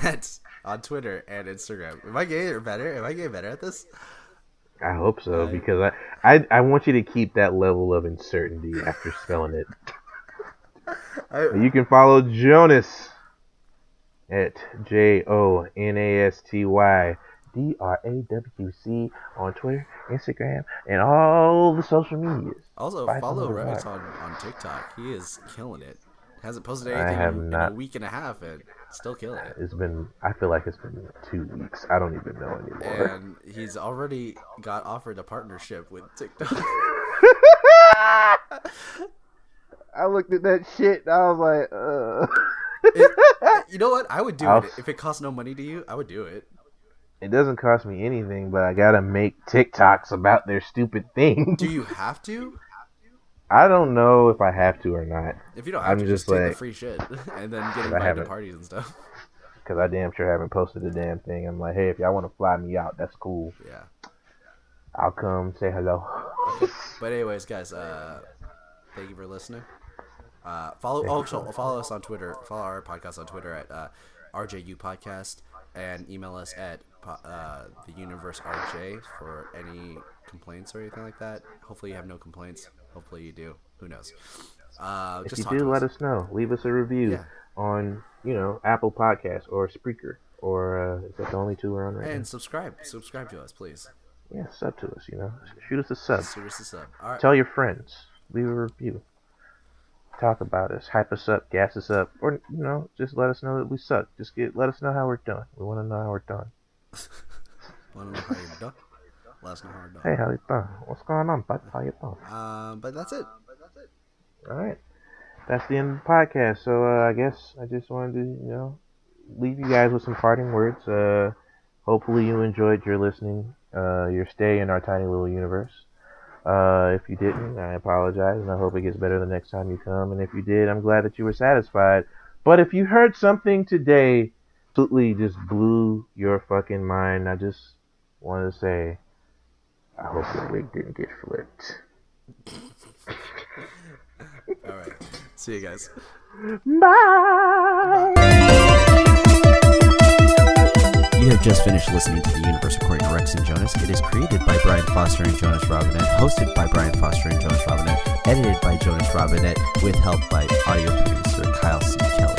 at on Twitter and Instagram. Am I getting better? Am I getting better at this? I hope so Right. because I, I I want you to keep that level of uncertainty after spelling it. [laughs] I, You can follow Jonas at J O N A S T Y D R A W C on Twitter, Instagram, and all the social medias. also follow Rex. on on TikTok. He is killing it. Hasn't posted anything in, in not. a week and a half and still killing it. It's been I feel like it's been two weeks. I don't even know anymore. And he's already got offered a partnership with TikTok. [laughs] [laughs] I looked at that shit and I was like, uh. It- [laughs] you know what? I would do I'll- it if it cost no money to you. I would do it. It doesn't cost me anything, but I gotta make TikToks about their stupid things. Do you [laughs] have to? I don't know if I have to or not, If you don't have I'm to, just just, take the like- free shit [laughs] and then get invited to parties and stuff. because I damn sure haven't posted a damn thing. I'm like, hey, if y'all want to fly me out, that's cool. Yeah. I'll come say hello. But anyways, guys, uh, thank you for listening. Uh, follow oh, so [laughs] follow us on Twitter. Follow our podcast on Twitter at uh, RJU Podcast and email us at uh, the Universe RJ for any complaints or anything like that. Hopefully you have no complaints. Hopefully you do. Who knows? Uh, if just you do, let us. us know. Leave us a review Yeah. on, you know, Apple Podcasts or Spreaker. Or uh, is that the only two we're on right now? and subscribe. Subscribe to us, please. Yeah, sub to us, you know. Shoot us a sub. Shoot us a sub. All right. Tell your friends. Leave a review. Talk about us. Hype us up. Gas us up. Or, you know, just let us know that we suck. Just get let us know how we're doing. We want to know how we're doing. [laughs] Want to know how you're done? Let us know how we're done. Hey, how you doing? What's going on, bud? How you doing? Um, but that's it. All right. That's the end of the podcast. So uh, I guess I just wanted to, you know, leave you guys with some parting words. Uh, hopefully you enjoyed your listening, uh, your stay in our tiny little universe. Uh, if you didn't, I apologize, and I hope it gets better the next time you come. And if you did, I'm glad that you were satisfied. But if you heard something today, absolutely just blew your fucking mind, I just want to say, I hope your wig didn't get flipped. [laughs] All right. See you guys. Bye. You have just finished listening to The Universe According to Rex and Jonas. It is created by Brian Foster and Jonas Robinette, hosted by Brian Foster and Jonas Robinette, edited by Jonas Robinette, with help by audio producer Kyle C. Kelly.